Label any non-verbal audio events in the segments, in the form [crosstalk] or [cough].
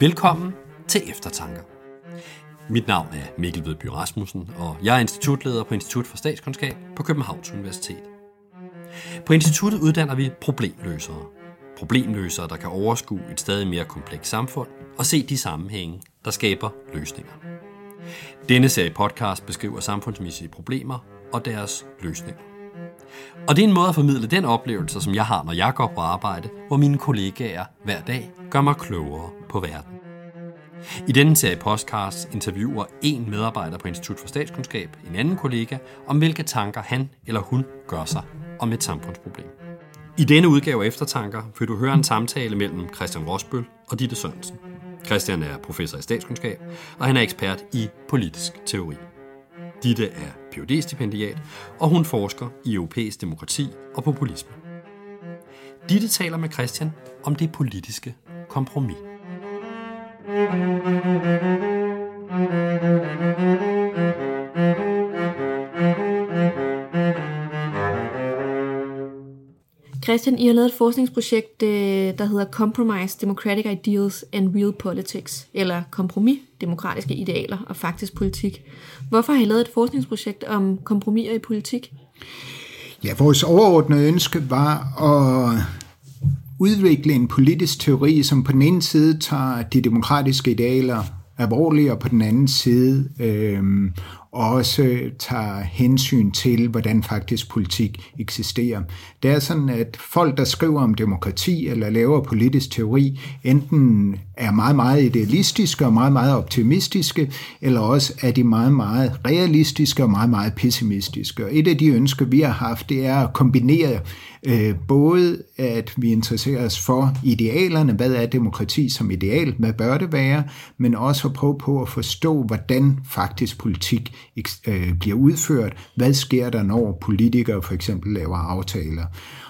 Velkommen til Eftertanker. Mit navn er Mikkel Vedby Rasmussen, og jeg er institutleder på Institut for Statskundskab på Københavns Universitet. På instituttet uddanner vi problemløsere. Problemløsere, der kan overskue et stadig mere komplekst samfund og se de sammenhænge, der skaber løsninger. Denne serie podcast beskriver samfundsmæssige problemer og deres løsninger. Og det er en måde at formidle den oplevelse, som jeg har, når jeg går på arbejde, hvor mine kollegaer hver dag gør mig klogere på verden. I denne serie podcast interviewer en medarbejder på Institut for Statskundskab en anden kollega om, hvilke tanker han eller hun gør sig om et samfundsproblem. I denne udgave af Eftertanker vil du høre en samtale mellem Christian Rosbøl og Ditte Sørensen. Christian er professor i statskundskab, og han er ekspert i politisk teori. Ditte er phd stipendiat og hun forsker i europæisk demokrati og populisme. Ditte taler med Christian om det politiske kompromis. Christian, I har lavet et forskningsprojekt, øh, der hedder Compromise Democratic Ideals and Real Politics, eller Kompromis, Demokratiske Idealer og Faktisk Politik. Hvorfor har I lavet et forskningsprojekt om kompromiser i politik? Ja, vores overordnede ønske var at udvikle en politisk teori, som på den ene side tager de demokratiske idealer alvorligt, og på den anden side øh, også tager hensyn til, hvordan faktisk politik eksisterer. Det er sådan, at folk, der skriver om demokrati eller laver politisk teori, enten er meget, meget idealistiske og meget, meget optimistiske, eller også er de meget, meget realistiske og meget, meget pessimistiske. Og et af de ønsker, vi har haft, det er at kombinere øh, både, at vi interesserer os for idealerne, hvad er demokrati som ideal, hvad bør det være, men også at prøve på at forstå, hvordan faktisk politik øh, bliver udført, hvad sker der, når politikere for eksempel laver aftaler.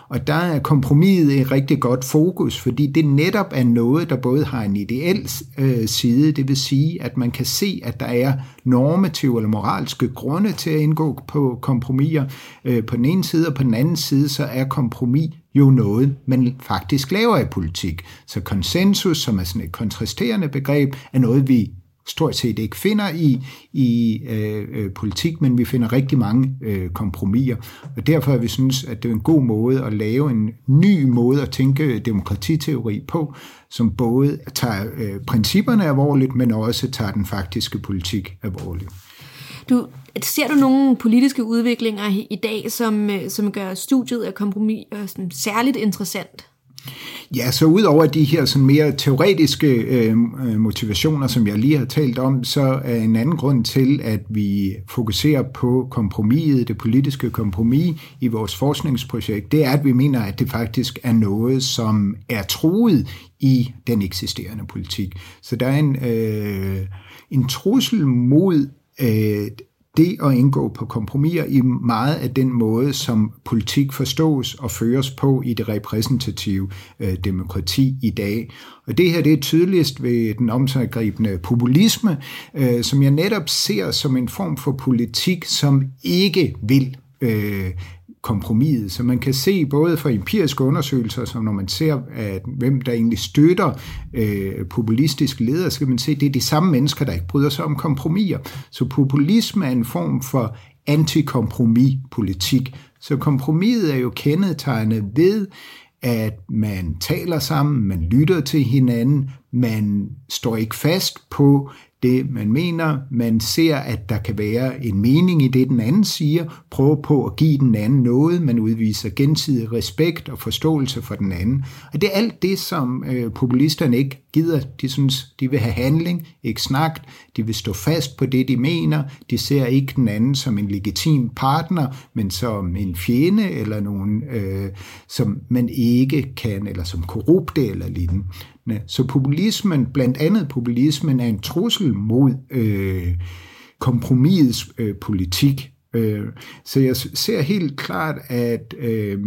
Og der er kompromiset et rigtig godt fokus, fordi det netop er noget, der både har en ideel øh, side, det vil sige, at man kan se, at der er normative eller moralske grunde til at indgå på kompromiser øh, på den ene side, og på den anden side, så er kompromis jo noget, man faktisk laver i politik. Så konsensus, som er sådan et kontrasterende begreb, er noget, vi stort set ikke finder i, i øh, øh, politik, men vi finder rigtig mange øh, kompromiser. Og derfor har vi synes, at det er en god måde at lave en ny måde at tænke demokratiteori på, som både tager øh, principperne alvorligt, men også tager den faktiske politik alvorligt. Du, ser du nogle politiske udviklinger i dag, som, øh, som gør studiet af kompromis øh, sådan særligt interessant? Ja, så ud over de her sådan mere teoretiske øh, øh, motivationer, som jeg lige har talt om, så er en anden grund til, at vi fokuserer på kompromiset, det politiske kompromis i vores forskningsprojekt, det er, at vi mener, at det faktisk er noget, som er truet i den eksisterende politik. Så der er en, øh, en trussel mod øh, det at indgå på kompromiser i meget af den måde, som politik forstås og føres på i det repræsentative øh, demokrati i dag. Og det her det er tydeligst ved den omsaggribende populisme, øh, som jeg netop ser som en form for politik, som ikke vil øh, kompromiset. Så man kan se både fra empiriske undersøgelser, som når man ser, at hvem der egentlig støtter øh, populistiske ledere, så kan man se, at det er de samme mennesker, der ikke bryder sig om kompromiser. Så populisme er en form for antikompromis-politik. Så kompromiset er jo kendetegnet ved, at man taler sammen, man lytter til hinanden, man står ikke fast på det, man mener. Man ser, at der kan være en mening i det, den anden siger. Prøver på at give den anden noget. Man udviser gensidig respekt og forståelse for den anden. Og det er alt det, som øh, populisterne ikke gider. De synes, de vil have handling, ikke snak. De vil stå fast på det, de mener. De ser ikke den anden som en legitim partner, men som en fjende eller nogen, øh, som man ikke kan, eller som korrupte eller lignende. Så populismen, blandt andet populismen, er en trussel mod øh, kompromisets øh, politik. Øh, så jeg ser helt klart, at øh,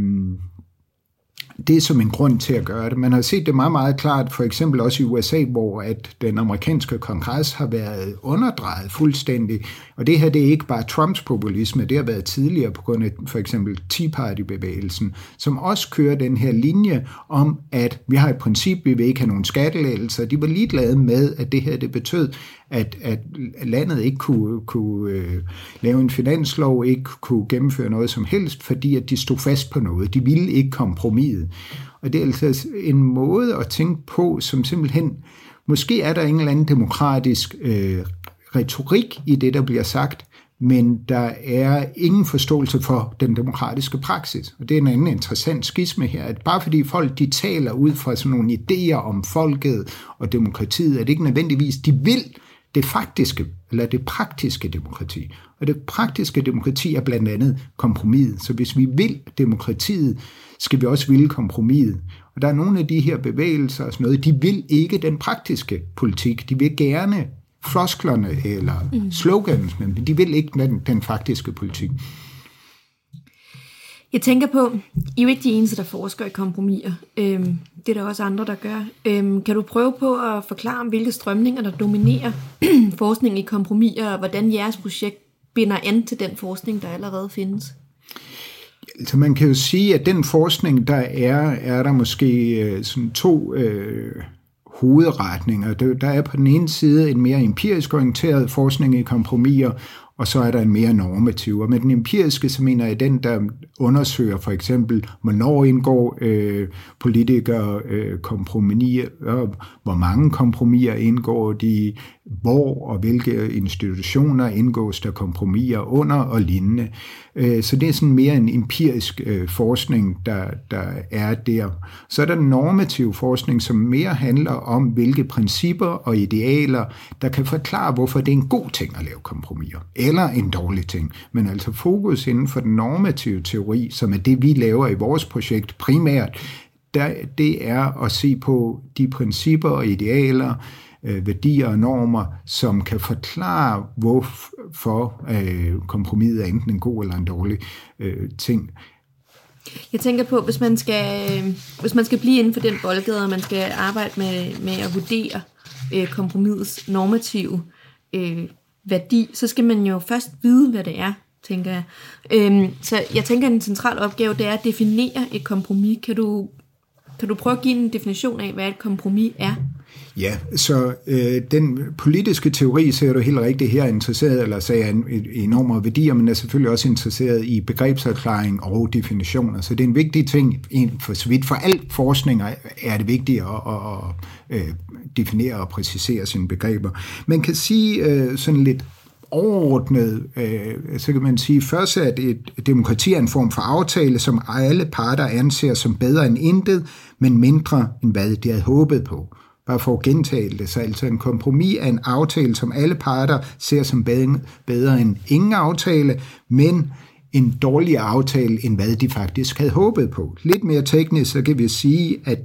det som en grund til at gøre det. Man har set det meget, meget klart, for eksempel også i USA, hvor at den amerikanske kongres har været underdrejet fuldstændig. Og det her, det er ikke bare Trumps populisme, det har været tidligere på grund af for eksempel Tea Party-bevægelsen, som også kører den her linje om, at vi har et princip, vi vil ikke have nogen skattelægelser. De var ligeglade med, at det her det betød, at, at landet ikke kunne, kunne øh, lave en finanslov, ikke kunne gennemføre noget som helst, fordi at de stod fast på noget. De ville ikke kompromis. Og det er altså en måde at tænke på, som simpelthen, måske er der en eller anden demokratisk øh, retorik i det, der bliver sagt, men der er ingen forståelse for den demokratiske praksis. Og det er en anden interessant skisme her, at bare fordi folk de taler ud fra sådan nogle idéer om folket og demokratiet, er det ikke nødvendigvis, de vil det faktiske, eller det praktiske demokrati. Og det praktiske demokrati er blandt andet kompromiset. Så hvis vi vil demokratiet, skal vi også ville kompromiset. Og der er nogle af de her bevægelser og sådan noget, de vil ikke den praktiske politik. De vil gerne flosklerne eller mm. slogans, men de vil ikke den, den faktiske politik. Jeg tænker på, I er jo ikke de eneste, der forsker i kompromiser. Øhm, det er der også andre, der gør. Øhm, kan du prøve på at forklare, hvilke strømninger, der dominerer [clears throat] forskning i kompromiser, og hvordan jeres projekt binder an til den forskning, der allerede findes? Altså man kan jo sige, at den forskning, der er, er der måske øh, sådan to øh, hovedretninger. Der er på den ene side en mere empirisk orienteret forskning i kompromiser, og så er der en mere normativ. Og med den empiriske, så mener jeg den, der undersøger for eksempel, hvornår indgår øh, politikere øh, kompromiser, øh, hvor mange kompromiser indgår de, hvor og hvilke institutioner indgås der kompromiser under og lignende. Øh, så det er sådan mere en empirisk øh, forskning, der, der er der. Så er der den normative forskning, som mere handler om, hvilke principper og idealer, der kan forklare, hvorfor det er en god ting at lave kompromiser, eller en dårlig ting. Men altså fokus inden for den normative teori, som er det, vi laver i vores projekt primært, der, det er at se på de principper og idealer, øh, værdier og normer, som kan forklare, hvorfor øh, kompromiset er enten en god eller en dårlig øh, ting. Jeg tænker på, hvis man skal, øh, hvis man skal blive inden for den boldgade, og man skal arbejde med, med at vurdere øh, kompromisets normative øh, værdi, så skal man jo først vide, hvad det er, tænker jeg. Øhm, så jeg tænker, at en central opgave, det er at definere et kompromis. Kan du, kan du prøve at give en definition af, hvad et kompromis er? Ja, så øh, den politiske teori ser du helt rigtigt her interesseret, eller sagde en, enorme værdier, men er selvfølgelig også interesseret i begrebserklaring og definitioner. Så det er en vigtig ting, for så vidt for al forskning er det vigtigt at, at, at, at definere og præcisere sine begreber. Man kan sige øh, sådan lidt overordnet, øh, så kan man sige først, at et demokrati er en form for aftale, som alle parter anser som bedre end intet, men mindre end hvad de havde håbet på bare for at gentage det. Så altså en kompromis er en aftale, som alle parter ser som bedre end ingen aftale, men en dårligere aftale, end hvad de faktisk havde håbet på. Lidt mere teknisk, så kan vi sige, at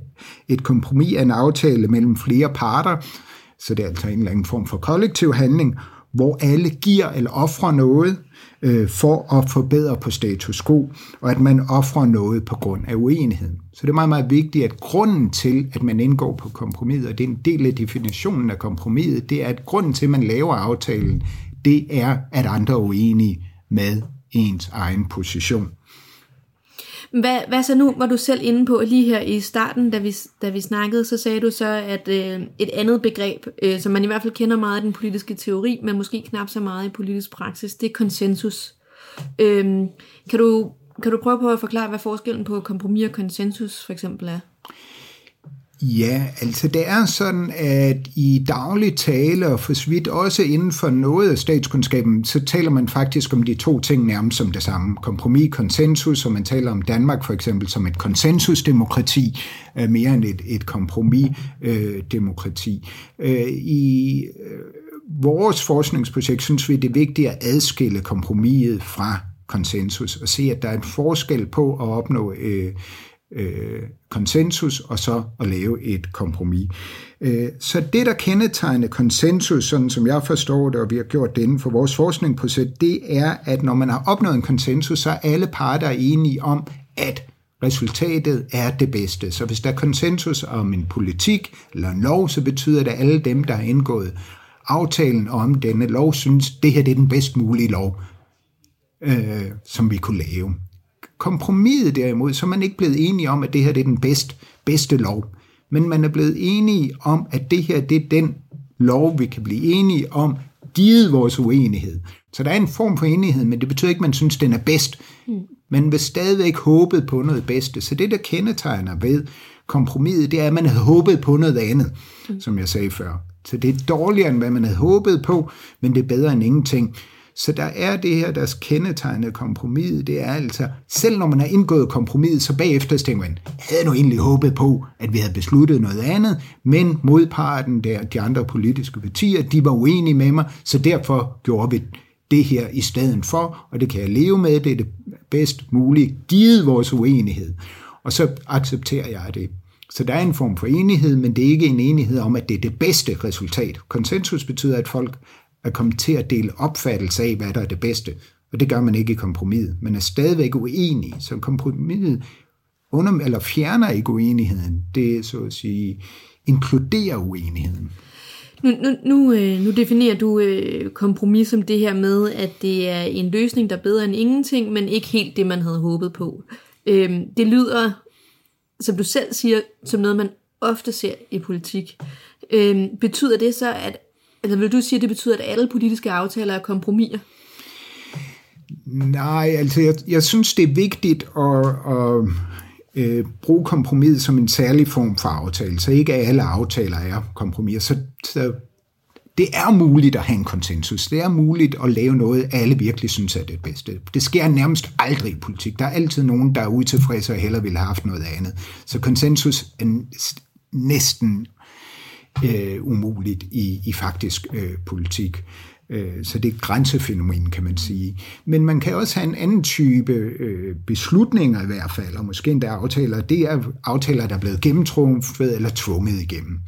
et kompromis er en aftale mellem flere parter, så det er altså en eller anden form for kollektiv handling, hvor alle giver eller offrer noget øh, for at forbedre på status quo, og at man offrer noget på grund af uenigheden. Så det er meget, meget vigtigt, at grunden til, at man indgår på kompromis, og det er en del af definitionen af kompromiset, det er, at grunden til, at man laver aftalen, det er, at andre er uenige med ens egen position. Hvad, hvad så nu, var du selv inde på lige her i starten, da vi, da vi snakkede, så sagde du så, at øh, et andet begreb, øh, som man i hvert fald kender meget i den politiske teori, men måske knap så meget i politisk praksis, det er konsensus. Øh, kan, du, kan du prøve på at forklare, hvad forskellen på kompromis og konsensus for eksempel er? Ja, altså det er sådan, at i daglig tale, og for så vidt også inden for noget af statskundskaben, så taler man faktisk om de to ting nærmest som det samme. Kompromis, konsensus, og man taler om Danmark for eksempel som et konsensusdemokrati, øh, mere end et, et kompromisdemokrati. Øh, øh, I vores forskningsprojekt synes vi, det er vigtigt at adskille kompromiset fra konsensus, og se, at der er en forskel på at opnå øh, øh, konsensus, og så at lave et kompromis. Øh, så det, der kendetegner konsensus, sådan som jeg forstår det, og vi har gjort det inden for vores forskning på sæt, det er, at når man har opnået en konsensus, så er alle parter enige om, at resultatet er det bedste. Så hvis der er konsensus om en politik eller en lov, så betyder det, at alle dem, der har indgået aftalen om denne lov, synes, det her det er den bedst mulige lov, øh, som vi kunne lave. Kompromiset derimod, så er man ikke blevet enige om, at det her det er den bedst, bedste lov. Men man er blevet enige om, at det her det er den lov, vi kan blive enige om, givet vores uenighed. Så der er en form for enighed, men det betyder ikke, at man synes, den er bedst. Mm. Men vil stadigvæk håbet på noget bedste. Så det, der kendetegner ved kompromiset, det er, at man havde håbet på noget andet, mm. som jeg sagde før. Så det er dårligere, end hvad man havde håbet på, men det er bedre end ingenting. Så der er det her, der kendetegnet kompromis, det er altså, selv når man har indgået kompromiset, så bagefter tænker man, havde nu egentlig håbet på, at vi havde besluttet noget andet, men modparten der, de andre politiske partier, de var uenige med mig, så derfor gjorde vi det her i stedet for, og det kan jeg leve med, det er det bedst mulige, givet vores uenighed. Og så accepterer jeg det. Så der er en form for enighed, men det er ikke en enighed om, at det er det bedste resultat. Konsensus betyder, at folk at komme til at dele opfattelse af, hvad der er det bedste. Og det gør man ikke i kompromis. Man er stadigvæk uenig, så kompromiset under, eller fjerner ikke uenigheden. Det er så at sige inkluderer uenigheden. Nu, nu, nu, øh, nu definerer du øh, kompromis som det her med, at det er en løsning, der er bedre end ingenting, men ikke helt det, man havde håbet på. Øhm, det lyder, som du selv siger, som noget, man ofte ser i politik. Øhm, betyder det så, at Altså vil du sige, at det betyder, at alle politiske aftaler er kompromiser? Nej, altså jeg, jeg synes, det er vigtigt at, at øh, bruge kompromis som en særlig form for aftale, så ikke alle aftaler er kompromiser. Så, så det er muligt at have en konsensus. Det er muligt at lave noget, alle virkelig synes er det bedste. Det sker nærmest aldrig i politik. Der er altid nogen, der er utilfredse og hellere ville have haft noget andet. Så konsensus er næsten øh, umuligt i, i faktisk øh, politik. Øh, så det er et grænsefænomen, kan man sige. Men man kan også have en anden type øh, beslutninger i hvert fald, og måske endda aftaler. Det er aftaler, der er blevet gennemtrumfet eller tvunget igennem.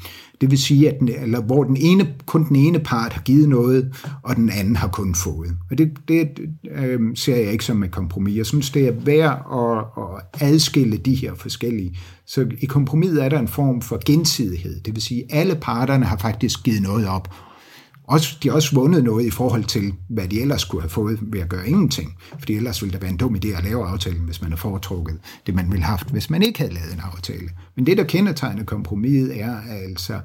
Det vil sige, at den, eller hvor den ene, kun den ene part har givet noget, og den anden har kun fået. Og det, det øh, ser jeg ikke som et kompromis. Jeg synes, det er værd at, at adskille de her forskellige. Så i kompromiset er der en form for gensidighed. Det vil sige, at alle parterne har faktisk givet noget op, også, de har også vundet noget i forhold til, hvad de ellers kunne have fået ved at gøre ingenting. Fordi ellers ville det være en dum idé at lave aftalen, hvis man har foretrukket det, man ville have haft, hvis man ikke havde lavet en aftale. Men det, der kendetegner kompromiset, er altså,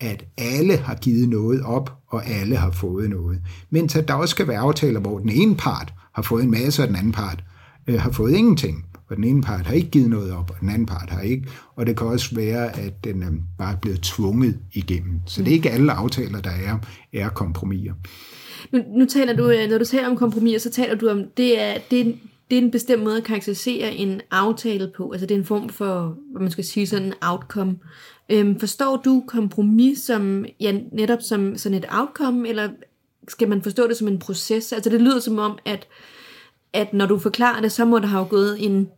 at alle har givet noget op, og alle har fået noget. Mens at der også skal være aftaler, hvor den ene part har fået en masse, og den anden part øh, har fået ingenting og den ene part har ikke givet noget op, og den anden part har ikke. Og det kan også være, at den øh, er bare blevet tvunget igennem. Så det er ikke alle aftaler, der er, er kompromiser. Nu, nu taler du, øh, når du taler om kompromiser, så taler du om, det er, det er, det er en bestemt måde at karakterisere en aftale på. Altså det er en form for, hvad man skal sige, sådan en outcome. Øhm, forstår du kompromis som, ja, netop som sådan et outcome, eller skal man forstå det som en proces? Altså det lyder som om, at, at når du forklarer det, så må der have gået en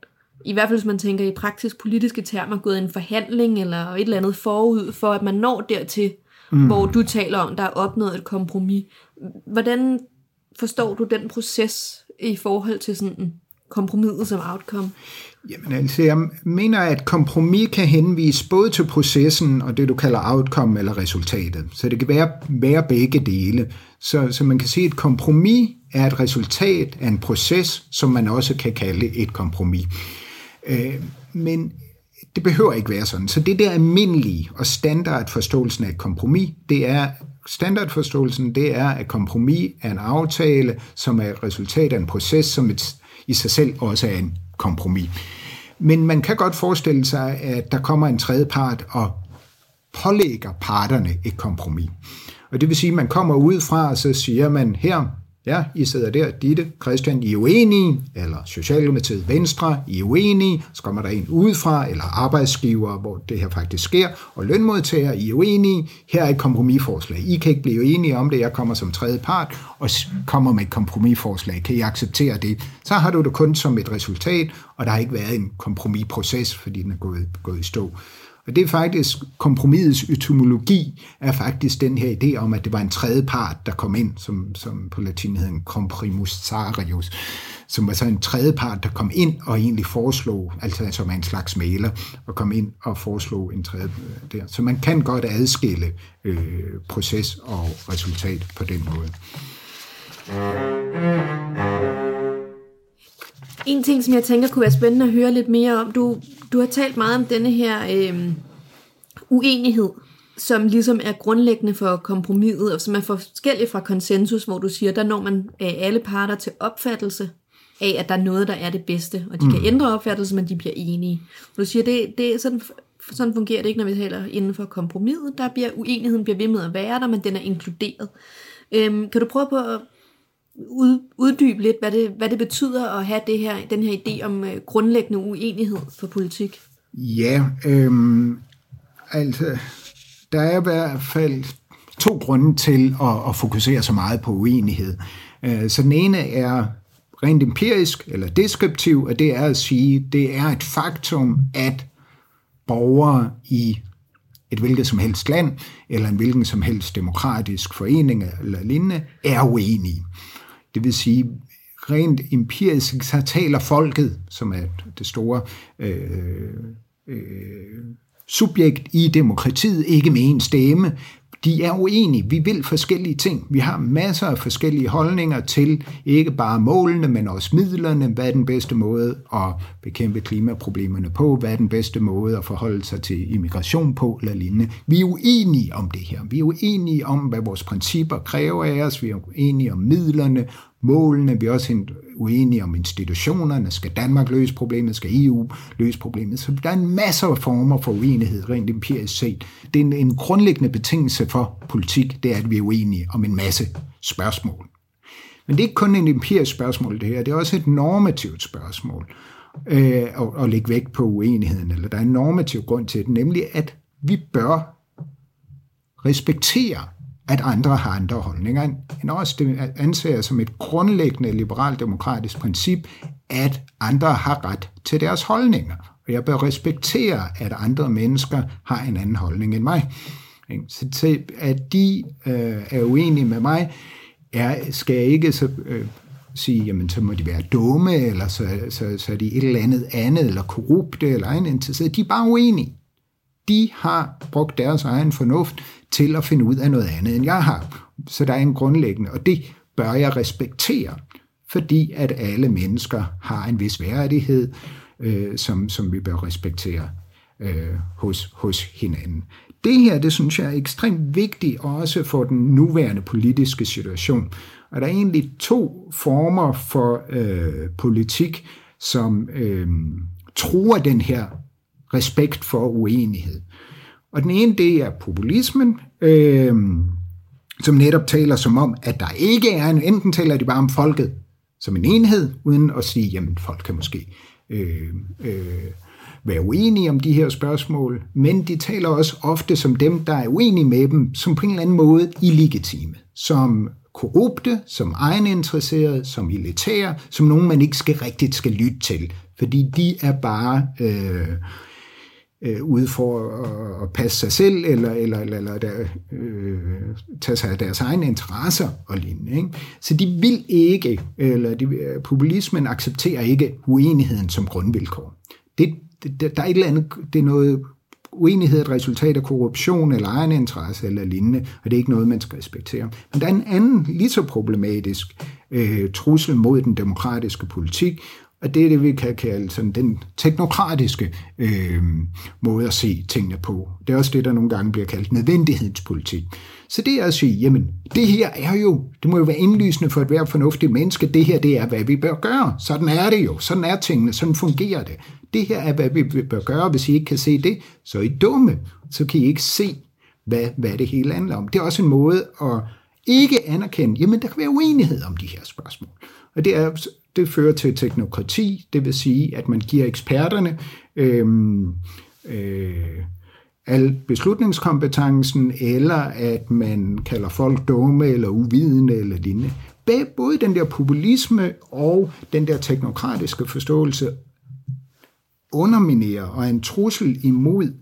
i hvert fald hvis man tænker i praktisk politiske termer, gået en forhandling eller et eller andet forud, for at man når dertil, mm. hvor du taler om, der er opnået et kompromis. Hvordan forstår du den proces i forhold til sådan kompromiset som outcome? Jamen altså, jeg mener, at kompromis kan henvise både til processen og det, du kalder outcome eller resultatet. Så det kan være, være begge dele. Så, så man kan sige, at et kompromis er et resultat af en proces, som man også kan kalde et kompromis. Øh, men det behøver ikke være sådan. Så det der almindelige og standardforståelsen af et kompromis, det er standardforståelsen, det er, at kompromis er en aftale, som er et resultat af en proces, som et, i sig selv også er en kompromis. Men man kan godt forestille sig, at der kommer en tredje part og pålægger parterne et kompromis. Og det vil sige, at man kommer ud fra, og så siger man, her Ja, I sidder der, Ditte, Christian, I er uenige, eller Socialdemokratiet Venstre, I er uenige, så kommer der en udefra, eller arbejdsgiver, hvor det her faktisk sker, og lønmodtager, I er uenige, her er et kompromisforslag. I kan ikke blive enige om det, jeg kommer som tredje part, og kommer med et kompromisforslag. Kan I acceptere det? Så har du det kun som et resultat, og der har ikke været en kompromisproces, fordi den er gået, gået i stå. Og det er faktisk, kompromisets etymologi er faktisk den her idé om, at det var en tredje part, der kom ind, som, som på latin hedder en comprimusarius, som var så en tredje part, der kom ind og egentlig foreslog, altså som en slags maler, og kom ind og foreslog en tredje øh, der. Så man kan godt adskille øh, proces og resultat på den måde. En ting, som jeg tænker kunne være spændende at høre lidt mere om, du, du har talt meget om denne her øh, uenighed, som ligesom er grundlæggende for kompromiset, og som er forskellig fra konsensus, hvor du siger, der når man af alle parter til opfattelse af, at der er noget, der er det bedste, og de mm. kan ændre opfattelse, men de bliver enige. Og du siger, det, det er sådan, sådan fungerer det ikke, når vi taler inden for kompromiset. Der bliver uenigheden bliver ved med at være der, men den er inkluderet. Øhm, kan du prøve på at ud, uddybe lidt, hvad det, hvad det betyder at have det her, den her idé om øh, grundlæggende uenighed for politik? Ja, øh, altså, der er i hvert fald to grunde til at, at fokusere så meget på uenighed. Øh, så den ene er rent empirisk eller deskriptiv, og det er at sige, det er et faktum, at borgere i et hvilket som helst land, eller en hvilken som helst demokratisk forening eller lignende, er uenige. Det vil sige, rent empirisk, så taler folket, som er det store øh, øh, subjekt i demokratiet, ikke med en stemme. De er uenige. Vi vil forskellige ting. Vi har masser af forskellige holdninger til ikke bare målene, men også midlerne. Hvad er den bedste måde at bekæmpe klimaproblemerne på? Hvad er den bedste måde at forholde sig til immigration på? Eller lignende. Vi er uenige om det her. Vi er uenige om, hvad vores principper kræver af os. Vi er uenige om midlerne, målene. Vi er også uenige om institutionerne. Skal Danmark løse problemet? Skal EU løse problemet? Så der er en masse af former for uenighed, rent empirisk set. Det er en, en grundlæggende betingelse for politik, det er, at vi er uenige om en masse spørgsmål. Men det er ikke kun en empirisk spørgsmål, det her. Det er også et normativt spørgsmål øh, at, at lægge vægt på uenigheden. Eller der er en normativ grund til det, nemlig at vi bør respektere at andre har andre holdninger end os. Det anser jeg som et grundlæggende liberaldemokratisk princip, at andre har ret til deres holdninger. Og jeg bør respektere, at andre mennesker har en anden holdning end mig. Så at de øh, er uenige med mig, er, skal jeg ikke så, øh, sige, jamen så må de være dumme, eller så, så, så er de et eller andet andet, eller korrupte, eller egen interesseret. De er bare uenige. De har brugt deres egen fornuft til at finde ud af noget andet, end jeg har. Så der er en grundlæggende, og det bør jeg respektere, fordi at alle mennesker har en vis værdighed, øh, som, som vi bør respektere øh, hos, hos hinanden. Det her, det synes jeg er ekstremt vigtigt også for den nuværende politiske situation. Og der er egentlig to former for øh, politik, som øh, truer den her respekt for uenighed. Og den ene, det er populismen, øh, som netop taler som om, at der ikke er en, enten taler de bare om folket som en enhed, uden at sige, jamen folk kan måske øh, øh, være uenige om de her spørgsmål, men de taler også ofte som dem, der er uenige med dem, som på en eller anden måde illegitime, som korrupte, som egeninteresserede, som militære, som nogen, man ikke skal rigtigt skal lytte til, fordi de er bare øh, øh, ude for at, at passe sig selv, eller, eller, eller, eller der, øh, tage sig af deres egne interesser og lignende. Ikke? Så de vil ikke, eller de, øh, populismen accepterer ikke uenigheden som grundvilkår. Det, det, der er et eller andet, det er noget uenighed et resultat af korruption eller egeninteresse eller lignende, og det er ikke noget, man skal respektere. Men der er en anden lige så problematisk øh, trussel mod den demokratiske politik, og det er det, vi kan kalde sådan den teknokratiske øh, måde at se tingene på. Det er også det, der nogle gange bliver kaldt nødvendighedspolitik. Så det er at sige, jamen, det her er jo, det må jo være indlysende for et hver fornuftigt menneske, det her, det er, hvad vi bør gøre. Sådan er det jo, sådan er tingene, sådan fungerer det. Det her er, hvad vi bør gøre, hvis I ikke kan se det, så er I dumme, så kan I ikke se, hvad, hvad det hele handler om. Det er også en måde at ikke anerkende, jamen der kan være uenighed om de her spørgsmål. Og det er det fører til teknokrati, det vil sige, at man giver eksperterne øh, øh, al beslutningskompetencen, eller at man kalder folk dumme eller uvidende eller lignende. Både den der populisme og den der teknokratiske forståelse underminerer og er en trussel imod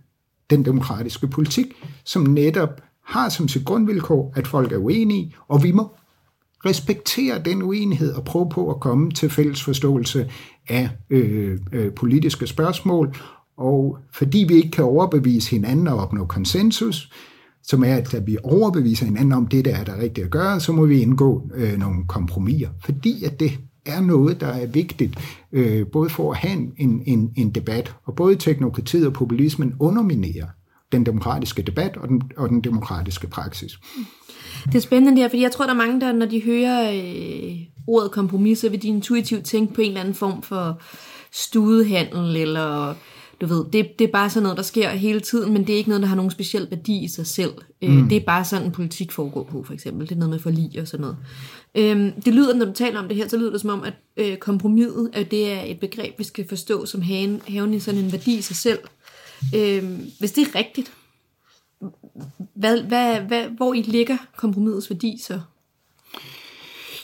den demokratiske politik, som netop har som sit grundvilkår, at folk er uenige, og vi må respektere den uenighed og prøve på at komme til fælles forståelse af øh, øh, politiske spørgsmål. Og fordi vi ikke kan overbevise hinanden og opnå konsensus, som er, at vi overbeviser hinanden om det, der er der rigtigt at gøre, så må vi indgå øh, nogle kompromiser. Fordi at det er noget, der er vigtigt, øh, både for at have en, en, en debat, og både teknokratiet og populismen underminerer den demokratiske debat og den, og den demokratiske praksis. Det er spændende det her, fordi jeg tror, der er mange, der når de hører øh, ordet kompromis, så vil de intuitivt tænke på en eller anden form for studehandel, eller du ved, det, det er bare sådan noget, der sker hele tiden, men det er ikke noget, der har nogen speciel værdi i sig selv. Øh, mm. Det er bare sådan, politik foregår på, for eksempel. Det er noget med forlig og sådan noget. Øhm, det lyder, når du taler om det her, så lyder det som om, at øh, kompromiset, at det er et begreb, vi skal forstå som haven, i sådan en værdi i sig selv. Øhm, hvis det er rigtigt, hvad, hvad, hvad, hvor i ligger kompromisets værdi så?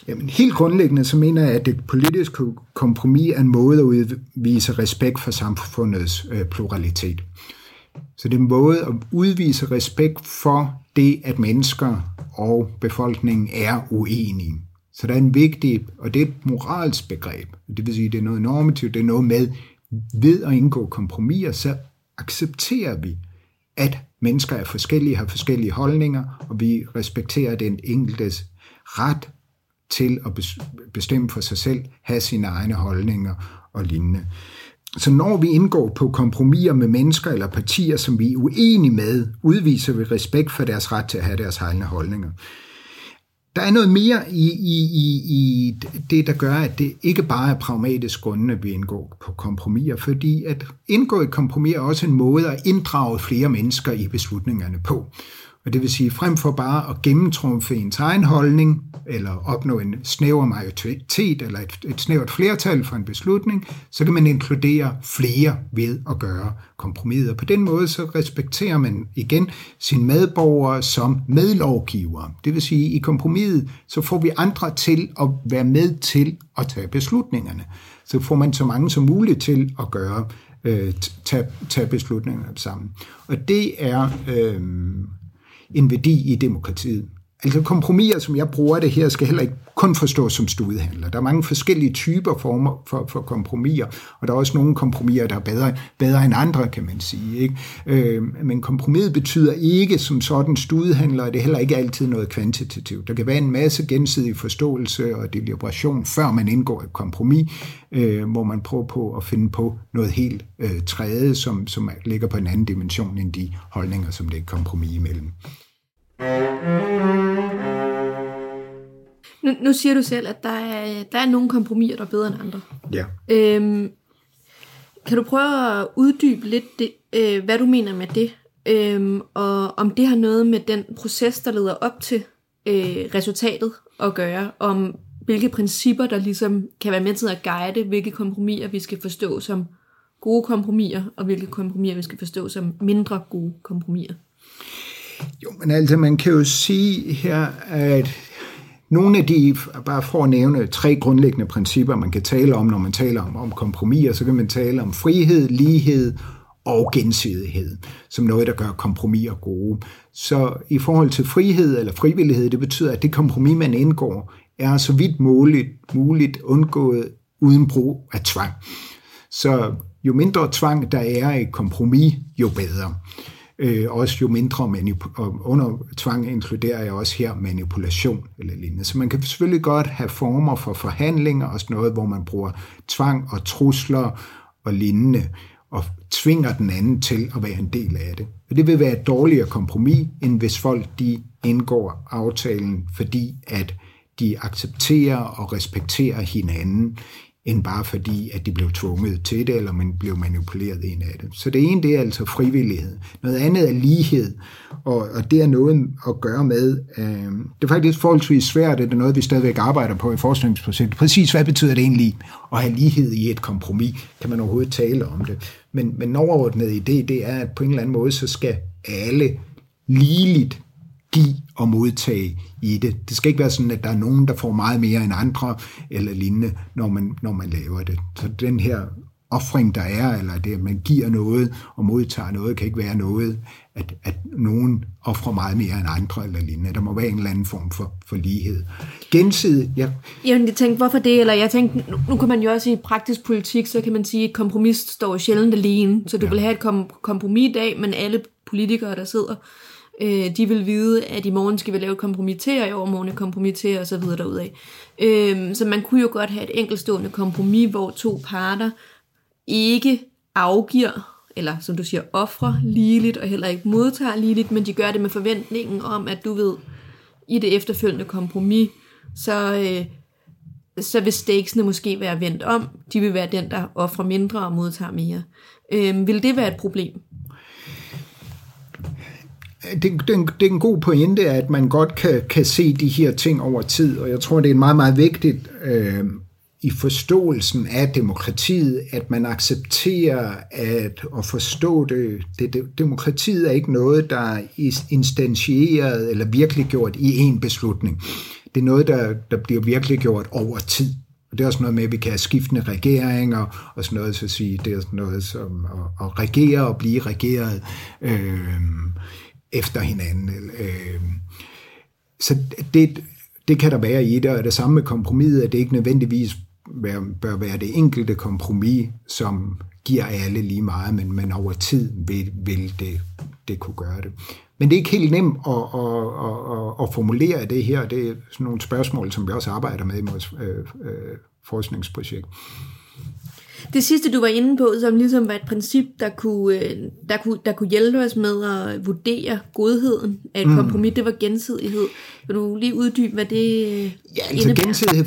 Jamen, helt grundlæggende så mener jeg, at det politiske kompromis er en måde at udvise respekt for samfundets øh, pluralitet. Så det er en måde at udvise respekt for det, at mennesker og befolkningen er uenige. Så der er en vigtig, og det er et moralsk begreb. Det vil sige, det er noget normativt, det er noget med, ved at indgå kompromiser, så accepterer vi, at mennesker er forskellige, har forskellige holdninger, og vi respekterer den enkeltes ret til at bestemme for sig selv, have sine egne holdninger og lignende. Så når vi indgår på kompromiser med mennesker eller partier, som vi er uenige med, udviser vi respekt for deres ret til at have deres egne holdninger. Der er noget mere i, i, i, i det, der gør, at det ikke bare er pragmatisk grundene, at vi indgår på kompromiser, fordi at indgå i kompromis er også en måde at inddrage flere mennesker i beslutningerne på. Og det vil sige, frem for bare at gennemtrumfe ens egen holdning, eller opnå en snæver majoritet, eller et, et snævert flertal for en beslutning, så kan man inkludere flere ved at gøre kompromiser. På den måde så respekterer man igen sine medborgere som medlovgivere. Det vil sige, i kompromiset så får vi andre til at være med til at tage beslutningerne. Så får man så mange som muligt til at gøre øh, tage, tage beslutningerne sammen. Og det er øh, en værdi i demokratiet. Altså kompromiser, som jeg bruger det her, skal heller ikke kun forstås som studehandler. Der er mange forskellige typer former for, for kompromiser, og der er også nogle kompromiser, der er bedre, bedre end andre, kan man sige. Ikke? Øh, men kompromis betyder ikke som sådan studehandler, og det er heller ikke altid noget kvantitativt. Der kan være en masse gensidig forståelse og deliberation, før man indgår et kompromis, øh, hvor man prøver på at finde på noget helt øh, tredje, som, som ligger på en anden dimension end de holdninger, som det er et kompromis imellem. Nu, nu siger du selv, at der er, der er nogle kompromiser, der er bedre end andre. Ja. Øhm, kan du prøve at uddybe lidt, det, øh, hvad du mener med det? Øhm, og om det har noget med den proces, der leder op til øh, resultatet at gøre, om hvilke principper, der ligesom kan være med til at guide, hvilke kompromiser vi skal forstå som gode kompromiser, og hvilke kompromiser vi skal forstå som mindre gode kompromiser. Jo, men altså man kan jo sige her, at nogle af de, bare for at nævne tre grundlæggende principper, man kan tale om, når man taler om, om kompromiser, så kan man tale om frihed, lighed og gensidighed, som noget, der gør kompromiser gode. Så i forhold til frihed eller frivillighed, det betyder, at det kompromis, man indgår, er så vidt muligt, muligt undgået uden brug af tvang. Så jo mindre tvang der er i kompromis, jo bedre. Øh, også jo mindre manip- og under tvang inkluderer jeg også her manipulation eller lignende. Så man kan selvfølgelig godt have former for forhandlinger, og sådan noget, hvor man bruger tvang og trusler og lignende, og tvinger den anden til at være en del af det. Og det vil være et dårligere kompromis, end hvis folk de indgår aftalen, fordi at de accepterer og respekterer hinanden end bare fordi, at de blev tvunget til det, eller man blev manipuleret ind af det. Så det ene, det er altså frivillighed. Noget andet er lighed, og, og det er noget at gøre med, øh, det er faktisk forholdsvis svært, det er noget, vi stadigvæk arbejder på i forskningsprojektet. Præcis, hvad betyder det egentlig at have lighed i et kompromis? Kan man overhovedet tale om det? Men, men overordnet idé, det er, at på en eller anden måde, så skal alle ligeligt give og modtage i det. Det skal ikke være sådan, at der er nogen, der får meget mere end andre, eller lignende, når man, når man laver det. Så den her offring, der er, eller det, at man giver noget og modtager noget, kan ikke være noget, at, at nogen offrer meget mere end andre eller lignende. Der må være en eller anden form for, for lighed. Gensidigt, ja. Jeg tænkte, hvorfor det? Eller jeg tænkte, nu, nu kan man jo også i praktisk politik, så kan man sige, at kompromis står sjældent alene. Så du ja. vil have et kom, kompromis i dag, men alle politikere, der sidder, øh, de vil vide, at i morgen skal vi lave kompromitter, og i overmorgen kompromitter, og så videre derudaf. Øh, så man kunne jo godt have et enkeltstående kompromis, hvor to parter ikke afgiver, eller som du siger, offrer ligeligt, og heller ikke modtager ligeligt, men de gør det med forventningen om, at du ved, i det efterfølgende kompromis, så, øh, så vil stakesene måske være vendt om. De vil være den, der offrer mindre og modtager mere. Øh, vil det være et problem? Det, det, det er en god pointe, at man godt kan, kan se de her ting over tid, og jeg tror, det er meget, meget vigtigt øh, i forståelsen af demokratiet, at man accepterer at, at forstå det. det, det. Demokratiet er ikke noget, der er instantieret eller virkelig gjort i en beslutning. Det er noget, der, der bliver virkelig gjort over tid. Og det er også noget med, at vi kan have skiftende regeringer, og sådan noget, så at sige, det er sådan noget som at, at regere og blive regeret. Øh, efter hinanden. Øh, så det, det kan der være i det, og det samme med kompromis, at det ikke nødvendigvis bør være det enkelte kompromis, som giver alle lige meget, men, men over tid vil, vil det, det kunne gøre det. Men det er ikke helt nemt at, at, at, at formulere det her. Det er sådan nogle spørgsmål, som vi også arbejder med i vores øh, øh, forskningsprojekt. Det sidste, du var inde på, som ligesom var et princip, der kunne, øh, der kunne, der kunne hjælpe os med at vurdere godheden af et mm. kompromis, det var gensidighed. Vil du lige uddybe, hvad det øh, Ja, altså indebærer? gensidighed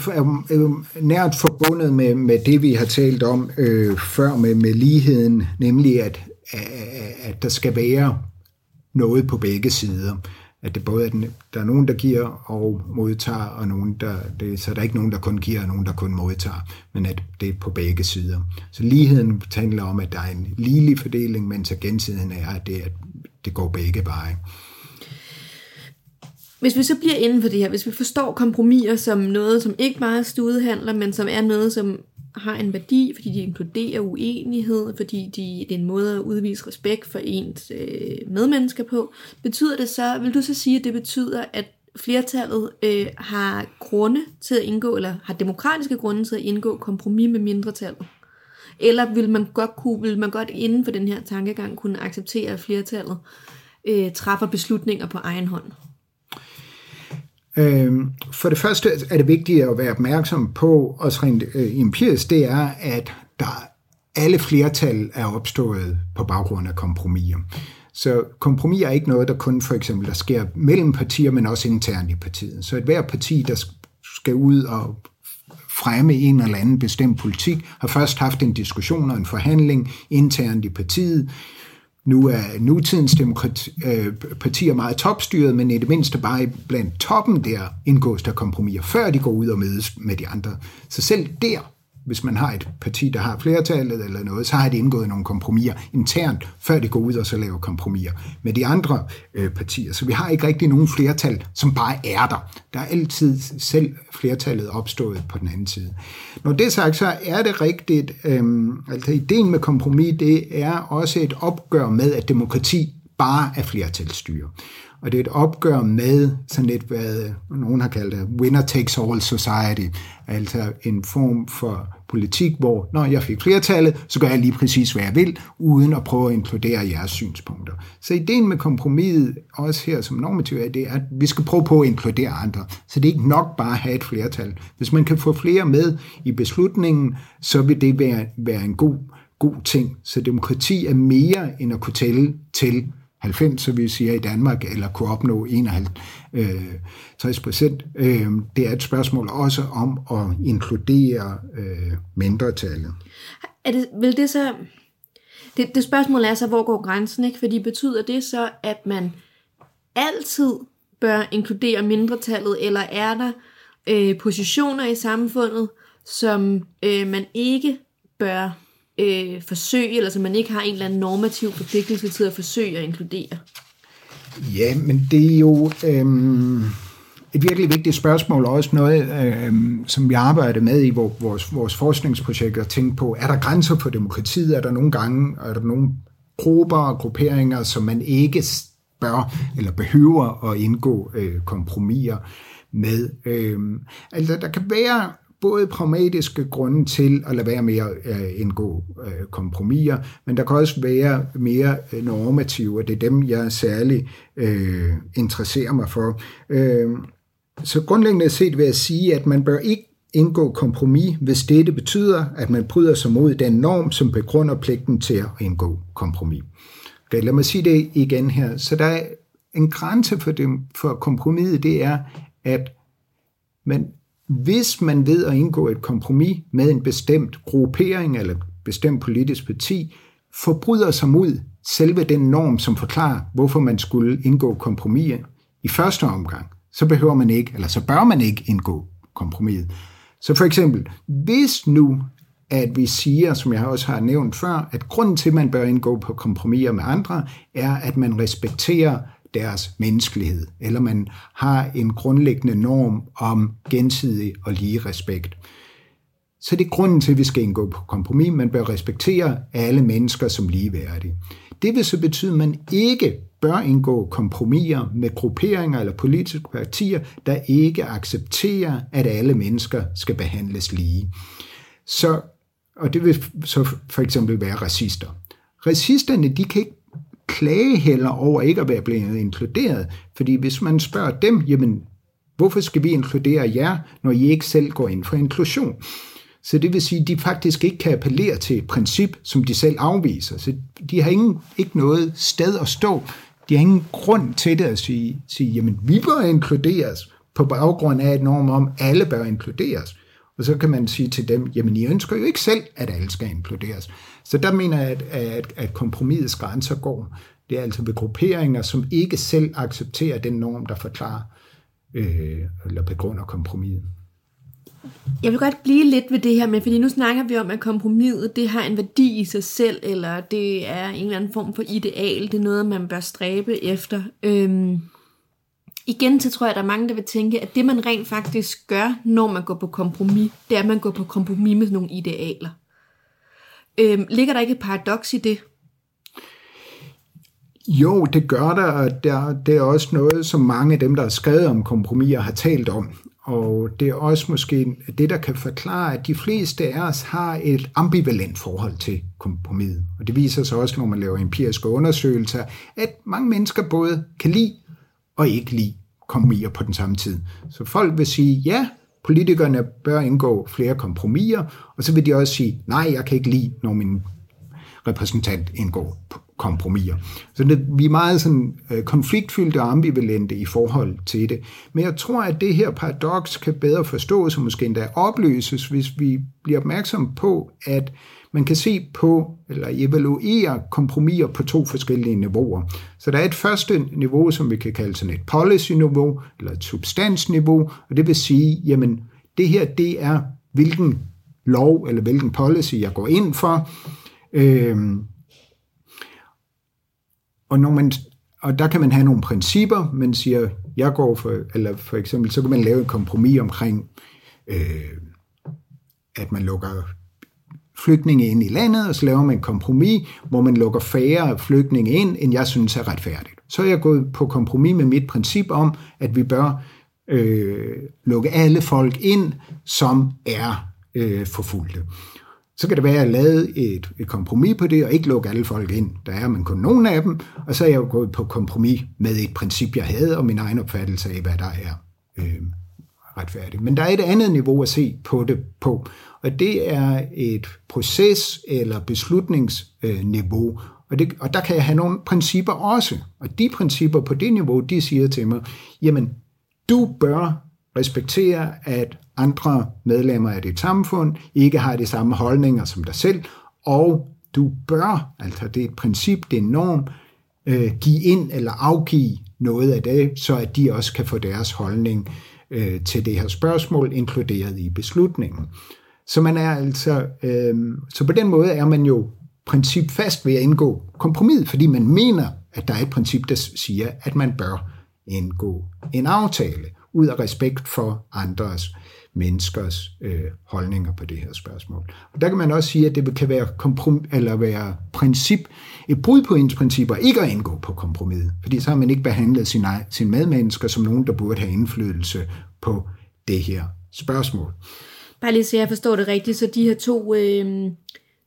er jo nært forbundet med, med det, vi har talt om øh, før med, med ligheden, nemlig at, at der skal være noget på begge sider at det både er den, der er nogen, der giver og modtager, og nogen, der, det, så der er ikke nogen, der kun giver, og nogen, der kun modtager, men at det er på begge sider. Så ligheden handler om, at der er en ligelig fordeling, mens gensidigheden er, at det, at det går begge veje. Hvis vi så bliver inden for det her, hvis vi forstår kompromiser som noget, som ikke bare er studehandler, men som er noget, som har en værdi, fordi de inkluderer uenighed, fordi de, det er en måde at udvise respekt for ens øh, medmennesker på, betyder det så, vil du så sige, at det betyder, at flertallet øh, har grunde til at indgå, eller har demokratiske grunde til at indgå kompromis med mindretallet? Eller vil man godt, kunne, vil man godt inden for den her tankegang kunne acceptere, at flertallet øh, træffer beslutninger på egen hånd? Øhm, for det første er det vigtigt at være opmærksom på, også rent øh, empirisk, det er, at der alle flertal er opstået på baggrund af kompromiser. Så kompromis er ikke noget, der kun for eksempel der sker mellem partier, men også internt i partiet. Så et hver parti, der skal ud og fremme en eller anden bestemt politik, har først haft en diskussion og en forhandling internt i partiet, nu er nutidens demokrati, øh, partier meget topstyret, men i det mindste bare blandt toppen der indgås der kompromiser, før de går ud og mødes med de andre. Så selv der hvis man har et parti, der har flertallet eller noget, så har de indgået nogle kompromiser internt, før de går ud og så laver kompromiser med de andre øh, partier. Så vi har ikke rigtig nogen flertal, som bare er der. Der er altid selv flertallet opstået på den anden side. Når det er sagt, så er det rigtigt, øh, altså ideen med kompromis, det er også et opgør med, at demokrati bare er flertalsstyre. Og det er et opgør med sådan lidt, hvad nogen har kaldt det, winner takes all society. Altså en form for politik, hvor når jeg fik flertallet, så gør jeg lige præcis, hvad jeg vil, uden at prøve at inkludere jeres synspunkter. Så ideen med kompromiset, også her som normativ, er, det er, at vi skal prøve på at inkludere andre. Så det er ikke nok bare at have et flertal. Hvis man kan få flere med i beslutningen, så vil det være, være en god, god ting. Så demokrati er mere end at kunne tælle til 90, så vi siger i Danmark, eller kunne opnå 51 øh, procent. Øh, det er et spørgsmål også om at inkludere øh, mindretallet. Er det, vil det så... Det, det spørgsmål er så, hvor går grænsen? Ikke? Fordi betyder det så, at man altid bør inkludere mindretallet, eller er der øh, positioner i samfundet, som øh, man ikke bør øh, forsøge, eller som man ikke har en eller anden normativ forpligtelse til at forsøge at inkludere? Ja, men det er jo... øh, et virkelig vigtigt spørgsmål, og også noget, øh, som vi arbejder med i vores, vores forskningsprojekt, at tænke på, er der grænser for demokratiet? Er der nogle gange, er der nogle grupper og grupperinger, som man ikke bør eller behøver at indgå øh, kompromiser med? Øh, altså, der kan være både pragmatiske grunde til at lade være med at uh, indgå øh, kompromiser, men der kan også være mere øh, normative, og det er dem, jeg særlig øh, interesserer mig for. Øh, så grundlæggende set vil jeg sige, at man bør ikke indgå kompromis, hvis dette betyder, at man bryder sig mod den norm, som begrunder pligten til at indgå kompromis. Okay, lad mig sige det igen her. Så der er en grænse for, det, for kompromiset, det er, at man hvis man ved at indgå et kompromis med en bestemt gruppering eller bestemt politisk parti, forbryder sig mod selve den norm, som forklarer, hvorfor man skulle indgå kompromis i første omgang, så behøver man ikke, eller så bør man ikke indgå kompromiset. Så for eksempel, hvis nu at vi siger, som jeg også har nævnt før, at grunden til, at man bør indgå på kompromiser med andre, er, at man respekterer deres menneskelighed, eller man har en grundlæggende norm om gensidig og lige respekt. Så det er grunden til, at vi skal indgå på kompromis. Man bør respektere alle mennesker som ligeværdige. Det vil så betyde, at man ikke bør indgå kompromiser med grupperinger eller politiske partier, der ikke accepterer, at alle mennesker skal behandles lige. Så, og det vil så for eksempel være racister. Racisterne, de kan ikke klage heller over ikke at være blevet inkluderet. Fordi hvis man spørger dem, jamen, hvorfor skal vi inkludere jer, når I ikke selv går ind for inklusion? Så det vil sige, at de faktisk ikke kan appellere til et princip, som de selv afviser. Så de har ingen, ikke noget sted at stå. De har ingen grund til det at sige, sige jamen vi bør inkluderes på baggrund af et norm om, at alle bør inkluderes. Og så kan man sige til dem, jamen I ønsker jo ikke selv, at alle skal inkluderes. Så der mener jeg, at, at, at kompromisets grænser går. Det er altså ved grupperinger, som ikke selv accepterer den norm, der forklarer øh, eller begrunder kompromiset. Jeg vil godt blive lidt ved det her med, fordi nu snakker vi om, at kompromiset det har en værdi i sig selv, eller det er en eller anden form for ideal, det er noget, man bør stræbe efter. Øhm, igen så tror jeg, at der er mange, der vil tænke, at det man rent faktisk gør, når man går på kompromis, det er, at man går på kompromis med nogle idealer. Øhm, ligger der ikke et paradoks i det? Jo, det gør der, og der, det er også noget, som mange af dem, der har skrevet om kompromiser, har talt om. Og det er også måske det, der kan forklare, at de fleste af os har et ambivalent forhold til kompromis. Og det viser sig også, når man laver empiriske undersøgelser, at mange mennesker både kan lide og ikke lide kompromiser på den samme tid. Så folk vil sige, ja, politikerne bør indgå flere kompromiser, og så vil de også sige, nej, jeg kan ikke lide, når min repræsentant indgår kompromiser. Så det, vi er meget sådan, øh, konfliktfyldte og ambivalente i forhold til det. Men jeg tror, at det her paradoks kan bedre forstås og måske endda opløses, hvis vi bliver opmærksom på, at man kan se på eller evaluere kompromiser på to forskellige niveauer. Så der er et første niveau, som vi kan kalde sådan et policy-niveau, eller et substansniveau, og det vil sige, jamen det her, det er hvilken lov eller hvilken policy, jeg går ind for. Øhm, og, når man, og der kan man have nogle principper, man siger, jeg går for, eller for eksempel, så kan man lave et kompromis omkring, øh, at man lukker flygtninge ind i landet, og så laver man et kompromis, hvor man lukker færre flygtninge ind, end jeg synes er retfærdigt. Så er jeg gået på kompromis med mit princip om, at vi bør øh, lukke alle folk ind, som er øh, forfulgte. Så kan det være, at jeg lavede et, et kompromis på det, og ikke lukke alle folk ind. Der er man kun nogen af dem, og så er jeg jo gået på kompromis med et princip, jeg havde, og min egen opfattelse af, hvad der er øh, retfærdigt. Men der er et andet niveau at se på det på, og det er et proces- eller beslutningsniveau, og, det, og der kan jeg have nogle principper også. Og de principper på det niveau, de siger til mig, jamen, du bør respektere, at andre medlemmer af dit samfund ikke har de samme holdninger som dig selv, og du bør, altså det er et princip, det er en norm, øh, give ind eller afgive noget af det, så at de også kan få deres holdning øh, til det her spørgsmål inkluderet i beslutningen. Så man er altså, øh, så på den måde er man jo principfast ved at indgå kompromis, fordi man mener, at der er et princip, der siger, at man bør indgå en aftale ud af respekt for andres menneskers øh, holdninger på det her spørgsmål. Og der kan man også sige, at det kan være, komprom- eller være princip, et brud på ens principper, ikke at indgå på kompromis, fordi så har man ikke behandlet sine, sin medmennesker som nogen, der burde have indflydelse på det her spørgsmål. Bare lige så jeg forstår det rigtigt, så de her to, øh,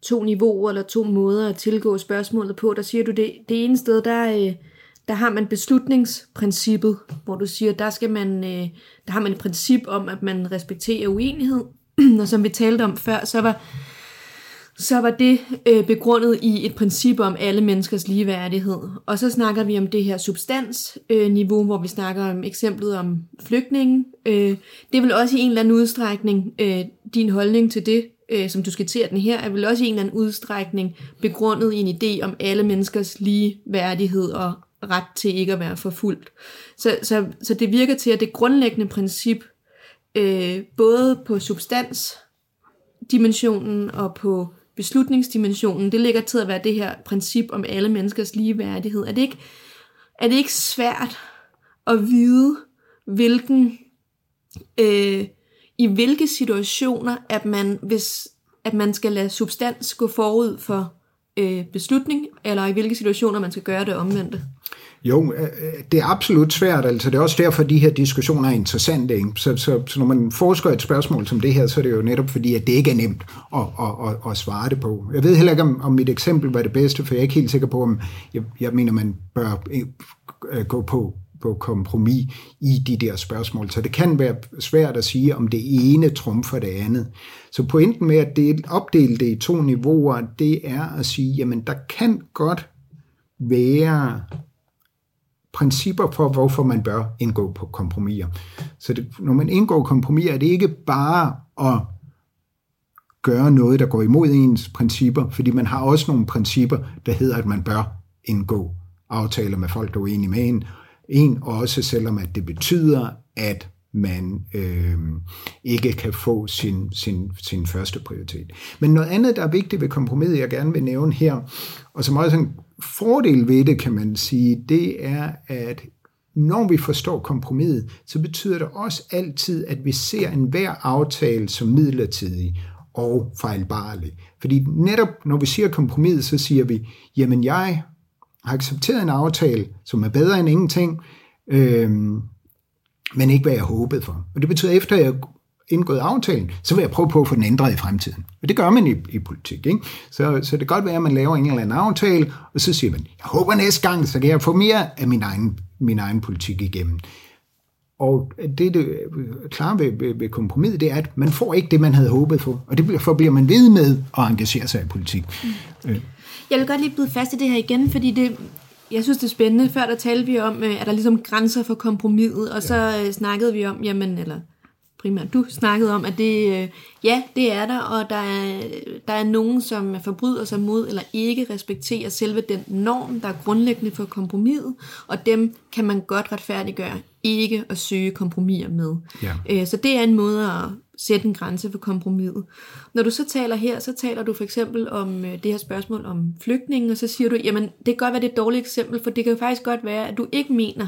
to niveauer eller to måder at tilgå spørgsmålet på, der siger du det, det ene sted, der, øh, der har man beslutningsprincippet, hvor du siger, der skal man, øh, der har man et princip om, at man respekterer uenighed, [clears throat] og som vi talte om før, så var, så var det øh, begrundet i et princip om alle menneskers ligeværdighed. Og så snakker vi om det her substansniveau, øh, hvor vi snakker om eksemplet om flygtningen. Øh, det vil også i en eller anden udstrækning, øh, din holdning til det, øh, som du skitserer den her, er vel også i en eller anden udstrækning begrundet i en idé om alle menneskers ligeværdighed og ret til ikke at være forfulgt. Så, så, så det virker til, at det grundlæggende princip, øh, både på substans dimensionen og på beslutningsdimensionen, det ligger til at være det her princip om alle menneskers ligeværdighed. Er det ikke, er det ikke svært at vide, hvilken, øh, i hvilke situationer, at man, hvis, at man skal lade substans gå forud for øh, beslutning, eller i hvilke situationer man skal gøre det omvendte? Jo, øh, øh, det er absolut svært. Altså, det er også derfor, at de her diskussioner er interessante. Ikke? Så, så, så når man forsker et spørgsmål som det her, så er det jo netop fordi, at det ikke er nemt at, at, at, at svare det på. Jeg ved heller ikke, om, om mit eksempel var det bedste, for jeg er ikke helt sikker på, om jeg, jeg mener, man bør øh, gå på på kompromis i de der spørgsmål. Så det kan være svært at sige, om det ene trumfer det andet. Så pointen med at det opdele det i to niveauer, det er at sige, jamen der kan godt være principper for, hvorfor man bør indgå på kompromiser. Så det, når man indgår kompromiser, er det ikke bare at gøre noget, der går imod ens principper, fordi man har også nogle principper, der hedder, at man bør indgå aftaler med folk, der er uenige med en, en også selvom at det betyder, at man øh, ikke kan få sin, sin, sin første prioritet. Men noget andet, der er vigtigt ved kompromiset, jeg gerne vil nævne her, og som også er en fordel ved det, kan man sige, det er, at når vi forstår kompromiset, så betyder det også altid, at vi ser enhver aftale som midlertidig og fejlbarlig. Fordi netop når vi siger kompromis, så siger vi, jamen jeg har accepteret en aftale, som er bedre end ingenting, øh, men ikke hvad jeg håbede for. Og det betyder, at efter jeg indgået aftalen, så vil jeg prøve på at få den ændret i fremtiden. Og det gør man i, i politik. Ikke? Så, så det kan godt være, at man laver en eller anden aftale, og så siger man, jeg håber næste gang, så kan jeg få mere af min egen, min egen politik igennem. Og det, det klare ved, ved, ved kompromis, det er, at man får ikke det, man havde håbet for. Og derfor bliver man ved med at engagere sig i politik. Mm. Øh. Jeg vil godt lige byde fast i det her igen, fordi det, jeg synes, det er spændende. Før der talte vi om, øh, at der ligesom grænser for kompromiset, og så ja. Øh, snakkede vi om, jamen, eller primært du snakkede om, at det, øh, ja, det er der, og der er, der er nogen, som forbryder sig mod eller ikke respekterer selve den norm, der er grundlæggende for kompromiset, og dem kan man godt retfærdiggøre ikke at søge kompromiser med. Ja. Så det er en måde at sætte en grænse for kompromiset. Når du så taler her, så taler du for eksempel om øh, det her spørgsmål om flygtningen, og så siger du, jamen det kan godt være det er et dårligt eksempel, for det kan jo faktisk godt være, at du ikke mener,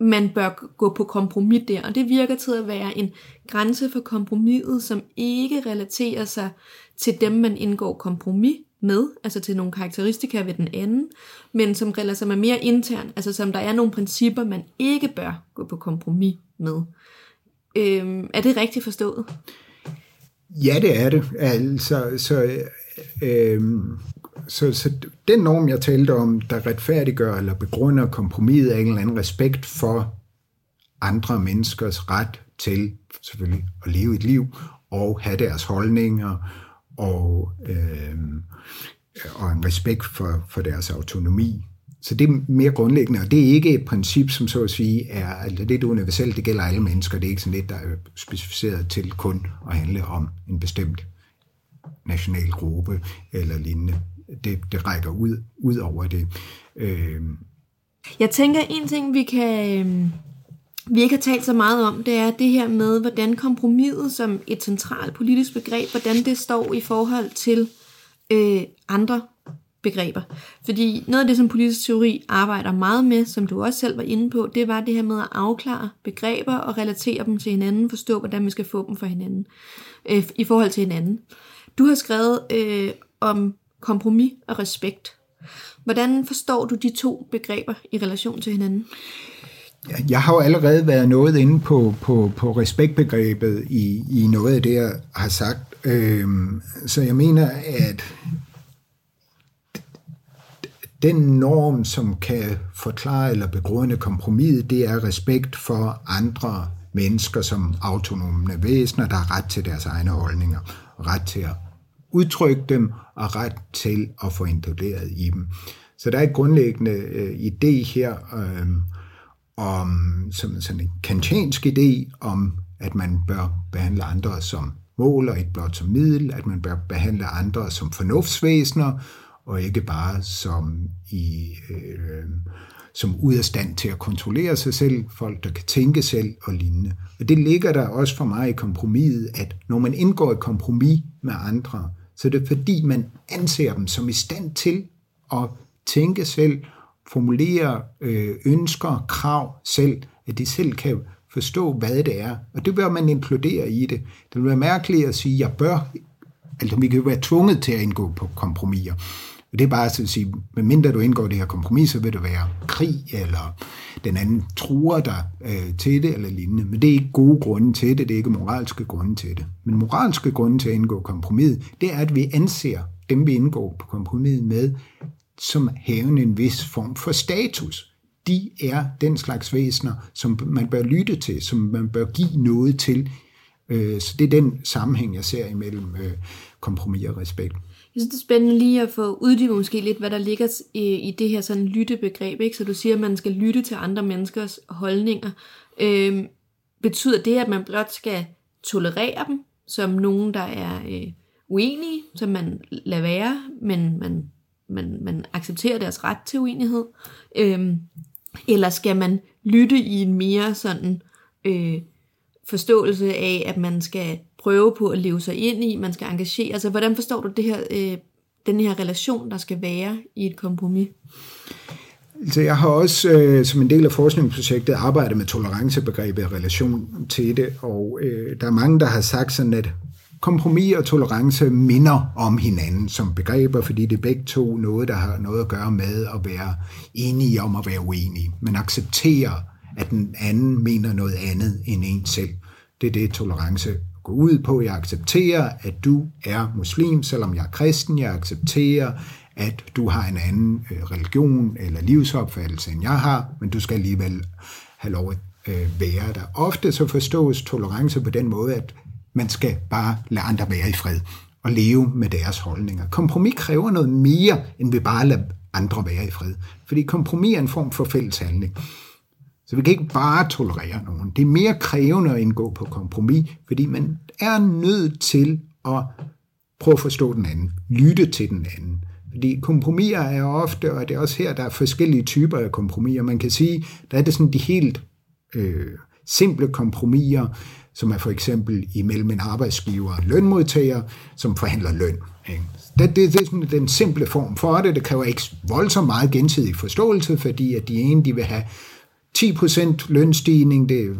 man bør gå på kompromis der, og det virker til at være en grænse for kompromiset, som ikke relaterer sig til dem, man indgår kompromis med, altså til nogle karakteristika ved den anden, men som relaterer sig mere intern, altså som der er nogle principper, man ikke bør gå på kompromis med. Øhm, er det rigtigt forstået? Ja, det er det. Altså, så, øhm, så, så den norm, jeg talte om, der retfærdiggør eller begrunder kompromiset af en eller anden respekt for andre menneskers ret til selvfølgelig at leve et liv og have deres holdninger og, øh, og en respekt for, for deres autonomi. Så det er mere grundlæggende, og det er ikke et princip, som så at sige er, lidt det universelt, det gælder alle mennesker, det er ikke sådan lidt, der er specificeret til kun at handle om en bestemt national gruppe eller lignende det, det rækker ud, ud over det. Øh. Jeg tænker, en ting, vi kan... Øh, vi ikke har talt så meget om, det er det her med, hvordan kompromiset som et centralt politisk begreb, hvordan det står i forhold til øh, andre begreber. Fordi noget af det, som politisk teori arbejder meget med, som du også selv var inde på, det var det her med at afklare begreber og relatere dem til hinanden, forstå, hvordan vi skal få dem for hinanden, øh, i forhold til hinanden. Du har skrevet øh, om kompromis og respekt. Hvordan forstår du de to begreber i relation til hinanden? Jeg har jo allerede været noget inde på, på, på respektbegrebet i, i noget af det, jeg har sagt. Øhm, så jeg mener, at den norm, som kan forklare eller begrunde kompromiset, det er respekt for andre mennesker som autonome væsener, der har ret til deres egne holdninger, ret til at udtrykke dem og ret til at få inkluderet i dem. Så der er et grundlæggende øh, idé her øh, om som sådan en kantiansk idé om, at man bør behandle andre som mål og ikke blot som middel, at man bør behandle andre som fornuftsvæsener, og ikke bare som i øh, som ud af stand til at kontrollere sig selv, folk der kan tænke selv og lignende. Og det ligger der også for mig i kompromiset, at når man indgår et kompromis med andre, så det fordi, man anser dem som i stand til at tænke selv, formulere øh, ønsker, krav selv, at de selv kan forstå, hvad det er. Og det bør man inkludere i det. Det vil være mærkeligt at sige, at jeg bør, altså vi kan jo være tvunget til at indgå på kompromiser. Det er bare at sige, medmindre du indgår det her kompromis, så vil det være krig, eller den anden truer dig øh, til det, eller lignende. Men det er ikke gode grunde til det, det er ikke moralske grunde til det. Men moralske grunde til at indgå kompromis, det er, at vi anser dem, vi indgår på kompromis med, som havende en vis form for status. De er den slags væsener, som man bør lytte til, som man bør give noget til. Øh, så det er den sammenhæng, jeg ser imellem øh, kompromis og respekt. Jeg synes, det er spændende lige at få uddybet måske lidt, hvad der ligger i, i det her sådan lyttebegreb. Ikke? Så du siger, at man skal lytte til andre menneskers holdninger. Øhm, betyder det, at man blot skal tolerere dem som nogen, der er øh, uenige, som man lader være, men man, man, man accepterer deres ret til uenighed? Øhm, eller skal man lytte i en mere sådan øh, forståelse af, at man skal prøve på at leve sig ind i, man skal engagere sig. Hvordan forstår du det her, øh, den her relation, der skal være i et kompromis? Altså, jeg har også øh, som en del af forskningsprojektet arbejdet med tolerancebegrebet i relation til det, og øh, der er mange, der har sagt sådan, at kompromis og tolerance minder om hinanden som begreber, fordi det er begge to noget, der har noget at gøre med at være enige om at være uenige. Man accepterer, at den anden mener noget andet end en selv. Det er det, tolerance gå ud på. Jeg accepterer, at du er muslim, selvom jeg er kristen. Jeg accepterer, at du har en anden øh, religion eller livsopfattelse, end jeg har, men du skal alligevel have lov at øh, være der. Ofte så forstås tolerance på den måde, at man skal bare lade andre være i fred og leve med deres holdninger. Kompromis kræver noget mere, end vi bare lader andre være i fred. Fordi kompromis er en form for fælles handling. Så vi kan ikke bare tolerere nogen. Det er mere krævende at indgå på kompromis, fordi man er nødt til at prøve at forstå den anden, lytte til den anden. Fordi kompromiser er ofte, og det er også her, der er forskellige typer af kompromiser. Man kan sige, der er det sådan de helt øh, simple kompromiser, som er for eksempel imellem en arbejdsgiver og en lønmodtager, som forhandler løn. Ikke? Det, det, det er sådan den simple form for det. Det kræver ikke voldsomt meget gensidig forståelse, fordi at de ene de vil have 10% lønstigning, det er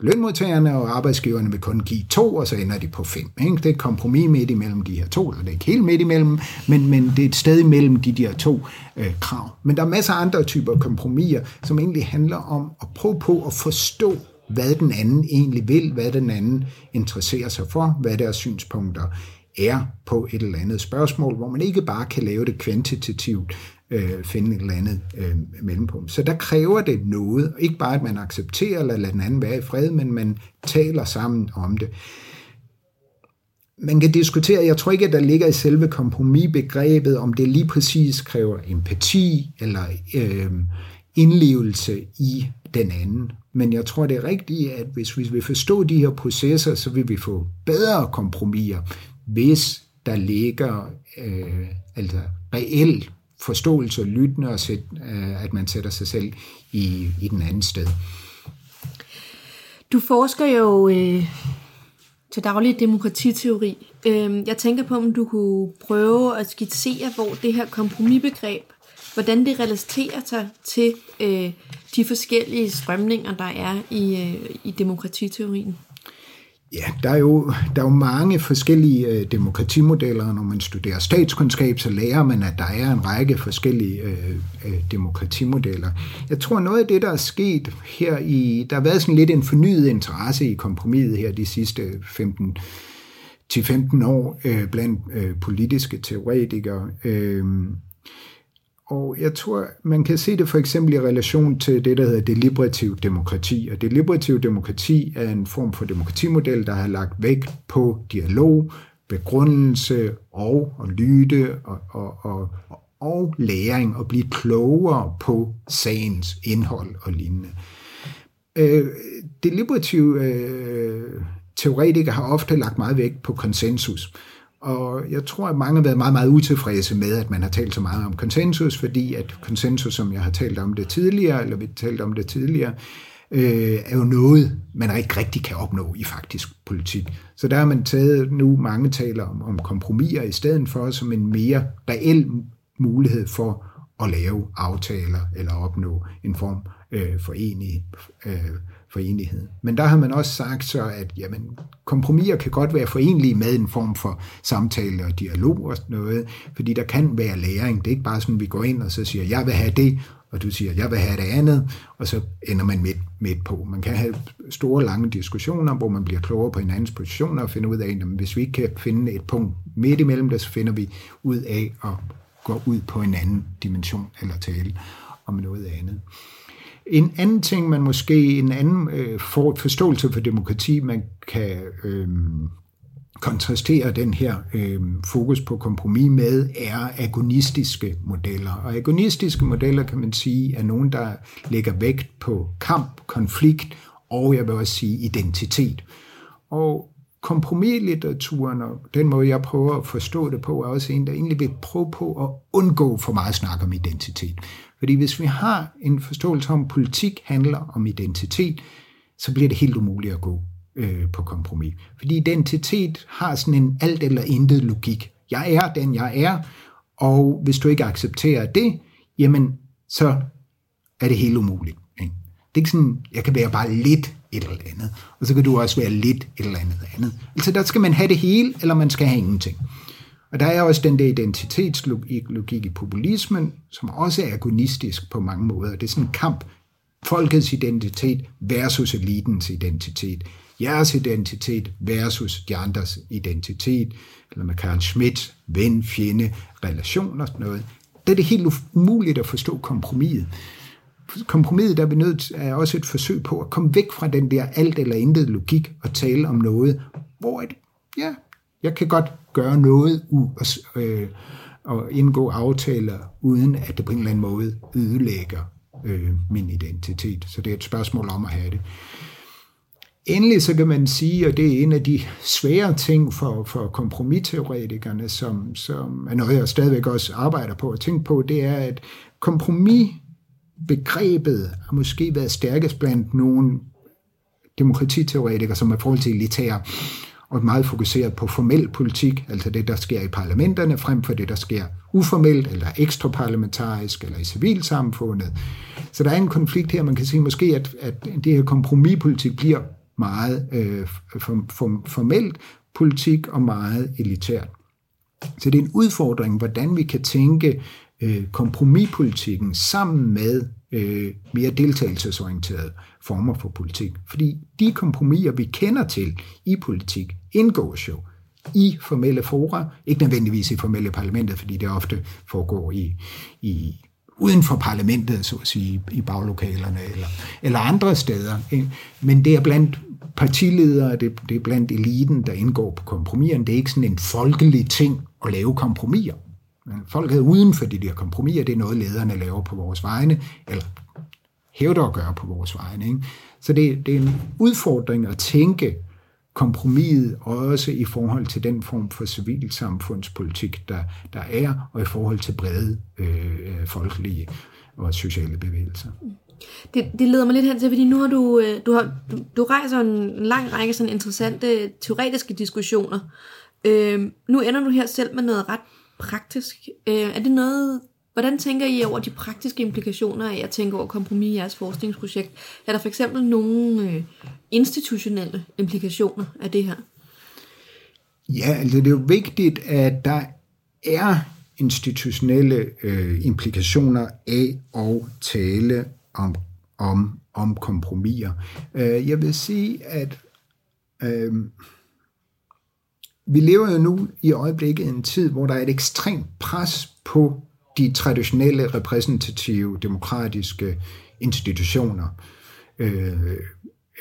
lønmodtagerne og arbejdsgiverne vil kun give to, og så ender de på fem. Ikke? Det er et kompromis midt imellem de her to, eller det er ikke helt midt imellem, men, men det er et sted imellem de der to øh, krav. Men der er masser af andre typer kompromiser, som egentlig handler om at prøve på at forstå, hvad den anden egentlig vil, hvad den anden interesserer sig for, hvad deres synspunkter er på et eller andet spørgsmål, hvor man ikke bare kan lave det kvantitativt, øh, finde et eller andet øh, mellempunkt. Så der kræver det noget, ikke bare at man accepterer eller lader den anden være i fred, men man taler sammen om det. Man kan diskutere, jeg tror ikke, at der ligger i selve kompromisbegrebet, om det lige præcis kræver empati eller øh, indlevelse i den anden. Men jeg tror, det er rigtigt, at hvis vi vil forstå de her processer, så vil vi få bedre kompromiser, hvis der ligger øh, altså reelt forståelse og lyttende, og sæt, øh, at man sætter sig selv i, i den anden sted. Du forsker jo øh, til daglig demokratiteori. Øhm, jeg tænker på, om du kunne prøve at skitsere, hvor det her kompromisbegreb, hvordan det relaterer sig til øh, de forskellige strømninger, der er i, øh, i demokratiteorien. Ja, der er jo, der er jo mange forskellige øh, demokratimodeller. Når man studerer statskundskab, så lærer man, at der er en række forskellige øh, øh, demokratimodeller. Jeg tror, noget af det, der er sket her i... Der har været sådan lidt en fornyet interesse i kompromiset her de sidste 15 til 15 år øh, blandt øh, politiske teoretikere. Øh, og jeg tror, man kan se det for eksempel i relation til det, der hedder deliberativ demokrati. Og deliberativ demokrati er en form for demokratimodel, der har lagt vægt på dialog, begrundelse og at lytte og, og, og, og læring og blive klogere på sagens indhold og lignende. Øh, deliberative øh, teoretikere har ofte lagt meget vægt på konsensus. Og jeg tror, at mange har været meget, meget utilfredse med, at man har talt så meget om konsensus, fordi at konsensus, som jeg har talt om det tidligere, eller vi talt om det tidligere, øh, er jo noget, man ikke rigtig kan opnå i faktisk politik. Så der har man taget nu mange taler om, om kompromiser i stedet for som en mere reel mulighed for at lave aftaler eller opnå en form øh, for enig, øh, forenighed. Men der har man også sagt så, at jamen, kompromiser kan godt være forenlige med en form for samtale og dialog og sådan noget, fordi der kan være læring. Det er ikke bare sådan, at vi går ind og så siger, jeg vil have det, og du siger, jeg vil have det andet, og så ender man midt, midt på. Man kan have store, lange diskussioner, hvor man bliver klogere på hinandens positioner og finder ud af, at hvis vi ikke kan finde et punkt midt imellem det, så finder vi ud af at gå ud på en anden dimension eller tale om noget andet. En anden ting, man måske, en anden øh, for, forståelse for demokrati, man kan øh, kontrastere den her øh, fokus på kompromis med, er agonistiske modeller. Og agonistiske modeller, kan man sige, er nogen, der lægger vægt på kamp, konflikt og, jeg vil også sige, identitet. Og kompromislitteraturen, og den måde, jeg prøver at forstå det på, er også en, der egentlig vil prøve på at undgå for meget snak om identitet. Fordi hvis vi har en forståelse om, at politik handler om identitet, så bliver det helt umuligt at gå øh, på kompromis. Fordi identitet har sådan en alt eller intet logik. Jeg er den, jeg er, og hvis du ikke accepterer det, jamen, så er det helt umuligt. Ikke? Det er ikke sådan, jeg kan være bare lidt et eller andet, og så kan du også være lidt et eller andet andet. Altså der skal man have det hele, eller man skal have ingenting. Og der er også den der identitetslogik i populismen, som også er agonistisk på mange måder. Det er sådan en kamp, folkets identitet versus elitens identitet. Jeres identitet versus de andres identitet, eller med Karl Schmidt, ven, fjende, relation og sådan noget. Det er det helt umuligt at forstå kompromiset. Kompromiset, der er vi nødt er også et forsøg på at komme væk fra den der alt eller intet logik og tale om noget, hvor et, ja, jeg kan godt gøre noget u- og, øh, og indgå aftaler, uden at det på en eller anden måde ødelægger øh, min identitet. Så det er et spørgsmål om at have det. Endelig så kan man sige, og det er en af de svære ting for, for kompromisteoretikerne, som, som er noget, jeg stadigvæk også arbejder på at tænke på, det er, at kompromisbegrebet har måske været stærkest blandt nogle demokratiteoretikere, som er forhold til elitære og meget fokuseret på formel politik, altså det, der sker i parlamenterne, frem for det, der sker uformelt, eller ekstraparlamentarisk, eller i civilsamfundet. Så der er en konflikt her, man kan sige måske, at, at det her kompromispolitik bliver meget øh, for, for, formelt politik og meget elitært. Så det er en udfordring, hvordan vi kan tænke øh, kompromispolitikken sammen med øh, mere deltagelsesorienterede former for politik. Fordi de kompromiser, vi kender til i politik, indgås jo i formelle fora, ikke nødvendigvis i formelle parlamentet, fordi det ofte foregår i, i uden for parlamentet, så at sige, i baglokalerne eller, eller andre steder. Men det er blandt partiledere, det, det er blandt eliten, der indgår på kompromiserne. Det er ikke sådan en folkelig ting at lave kompromiser. Folket uden for de der kompromiser, det er noget, lederne laver på vores vegne, eller hævder at gøre på vores vegne. Ikke? Så det, det er en udfordring at tænke kompromiset også i forhold til den form for civilsamfundspolitik, der, der er, og i forhold til brede øh, folkelige og sociale bevægelser. Det, det leder mig lidt hen til, fordi nu har du, øh, du, har, du, du rejser en lang række sådan interessante teoretiske diskussioner. Øh, nu ender du her selv med noget ret praktisk. Øh, er det noget, hvordan tænker I over de praktiske implikationer af at tænke over kompromis i jeres forskningsprojekt? Er der for eksempel nogle øh, institutionelle implikationer af det her? Ja, altså det er jo vigtigt, at der er institutionelle øh, implikationer af at tale om, om, om kompromiser. Øh, jeg vil sige, at øh, vi lever jo nu i øjeblikket en tid, hvor der er et ekstremt pres på de traditionelle repræsentative demokratiske institutioner. Øh,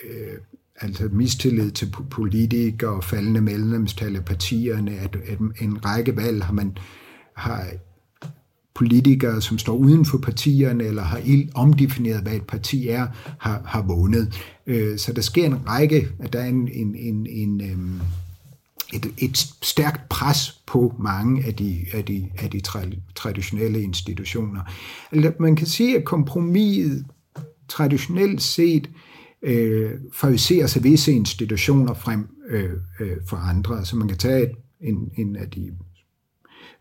øh, altså mistillid til politikere, faldende medlemstal af partierne, at, at en række valg har man har politikere, som står uden for partierne, eller har omdefineret, hvad et parti er, har, har vundet. Øh, så der sker en række, at der er en, en, en, en øh, et, et stærkt pres på mange af de, af de, af de traditionelle institutioner. Man kan sige, at kompromiset traditionelt set øh, favoriserer sig visse institutioner frem øh, øh, for andre. Så man kan tage et, en, en af de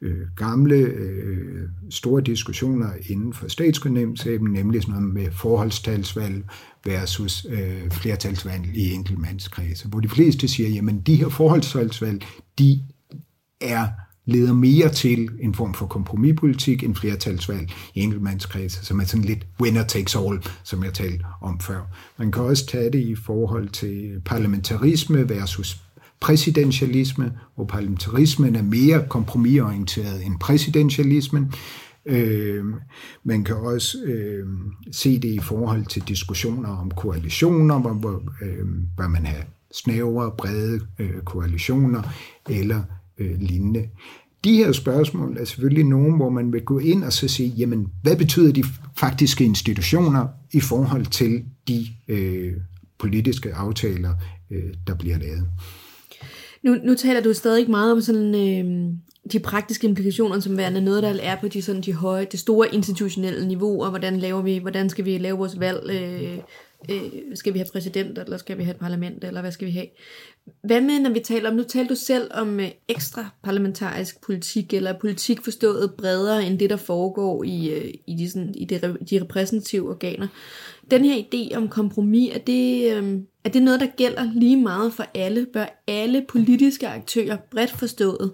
øh, gamle øh, store diskussioner inden for statskundskabssaben, nemlig sådan noget med forholdstalsvalg versus øh, flertalsvalg i enkeltmandskredse, hvor de fleste siger, jamen de her forholdstalsvalg, de er leder mere til en form for kompromispolitik end flertalsvalg i enkeltmandskredse, som er sådan lidt winner takes all, som jeg talte om før. Man kan også tage det i forhold til parlamentarisme versus præsidentialisme, hvor parlamentarismen er mere kompromisorienteret end præsidentialismen. Øh, man kan også øh, se det i forhold til diskussioner om koalitioner, hvor, hvor øh, bør man have snævre, brede øh, koalitioner eller øh, lignende. De her spørgsmål er selvfølgelig nogle, hvor man vil gå ind og så sige, jamen, hvad betyder de faktiske institutioner i forhold til de øh, politiske aftaler, øh, der bliver lavet? Nu, nu taler du stadig meget om sådan, øh, de praktiske implikationer som værende noget, der er på de, sådan, de høje, det store institutionelle niveau, og hvordan, laver vi, hvordan skal vi lave vores valg? Øh, øh, skal vi have præsident, eller skal vi have et parlament, eller hvad skal vi have? Hvad med, når vi taler om, nu talte du selv om øh, ekstra parlamentarisk politik, eller politik forstået bredere end det, der foregår i, øh, i, de, sådan, i de, de repræsentative organer. Den her idé om kompromis, er det, øh, er det noget, der gælder lige meget for alle? Bør alle politiske aktører, bredt forstået,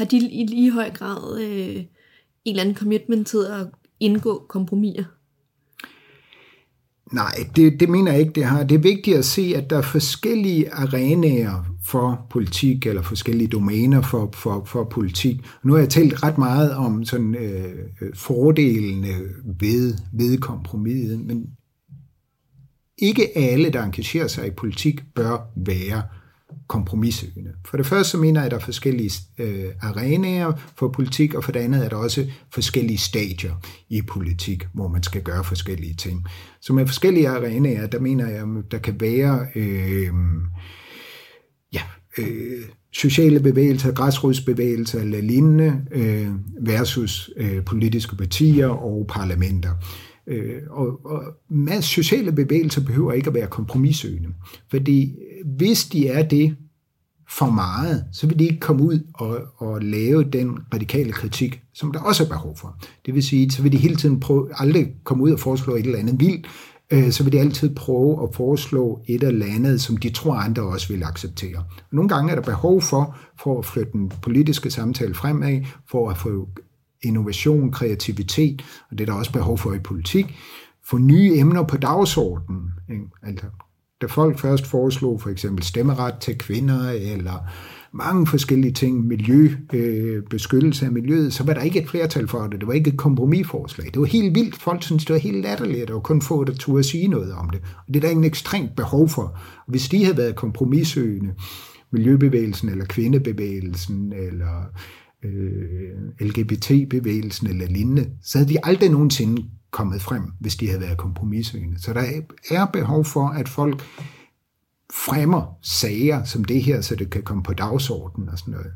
har de i lige høj grad øh, en eller anden commitment til at indgå kompromiser? Nej, det, det mener jeg ikke, det har. Det er vigtigt at se, at der er forskellige arenaer for politik, eller forskellige domæner for, for, for politik. Nu har jeg talt ret meget om sådan, øh, fordelene ved, ved kompromiset, men ikke alle, der engagerer sig i politik, bør være kompromissøgende. For det første så mener jeg, at der er forskellige øh, arenaer for politik, og for det andet er der også forskellige stadier i politik, hvor man skal gøre forskellige ting. Så med forskellige arenaer, der mener jeg, at der kan være øh, ja, øh, sociale bevægelser, græsrodsbevægelser eller lignende øh, versus øh, politiske partier og parlamenter. Øh, og, og masse sociale bevægelser behøver ikke at være kompromissøgende, fordi øh, hvis de er det for meget, så vil de ikke komme ud og, og lave den radikale kritik, som der også er behov for. Det vil sige, så vil de hele tiden prøve, aldrig komme ud og foreslå et eller andet vildt, øh, så vil de altid prøve at foreslå et eller andet, som de tror andre også vil acceptere. Nogle gange er der behov for, for at flytte den politiske samtale fremad, for at få innovation, kreativitet, og det er der også behov for i politik, få nye emner på dagsordenen. Ikke? Altså, da folk først foreslog for eksempel stemmeret til kvinder, eller mange forskellige ting, miljø, øh, beskyttelse af miljøet, så var der ikke et flertal for det. Det var ikke et kompromisforslag. Det var helt vildt. Folk syntes, det var helt latterligt. Der var kun få, der turde sige noget om det. Og det er der ingen ekstremt behov for. Hvis de havde været kompromissøgende, miljøbevægelsen eller kvindebevægelsen eller øh, LGBT-bevægelsen eller lignende, så havde de aldrig nogensinde kommet frem, hvis de havde været kompromissøgende. Så der er behov for, at folk fremmer sager som det her, så det kan komme på dagsordenen og sådan noget.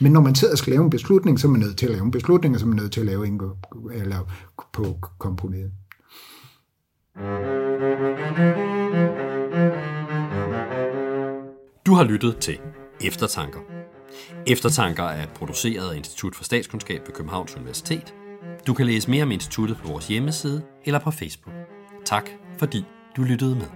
Men når man sidder og skal lave en beslutning, så er man nødt til at lave en beslutning, og så er man nødt til at lave en eller på kompromis. Du har lyttet til Eftertanker. Eftertanker er produceret af Institut for Statskundskab ved Københavns Universitet. Du kan læse mere om instituttet på vores hjemmeside eller på Facebook. Tak fordi du lyttede med.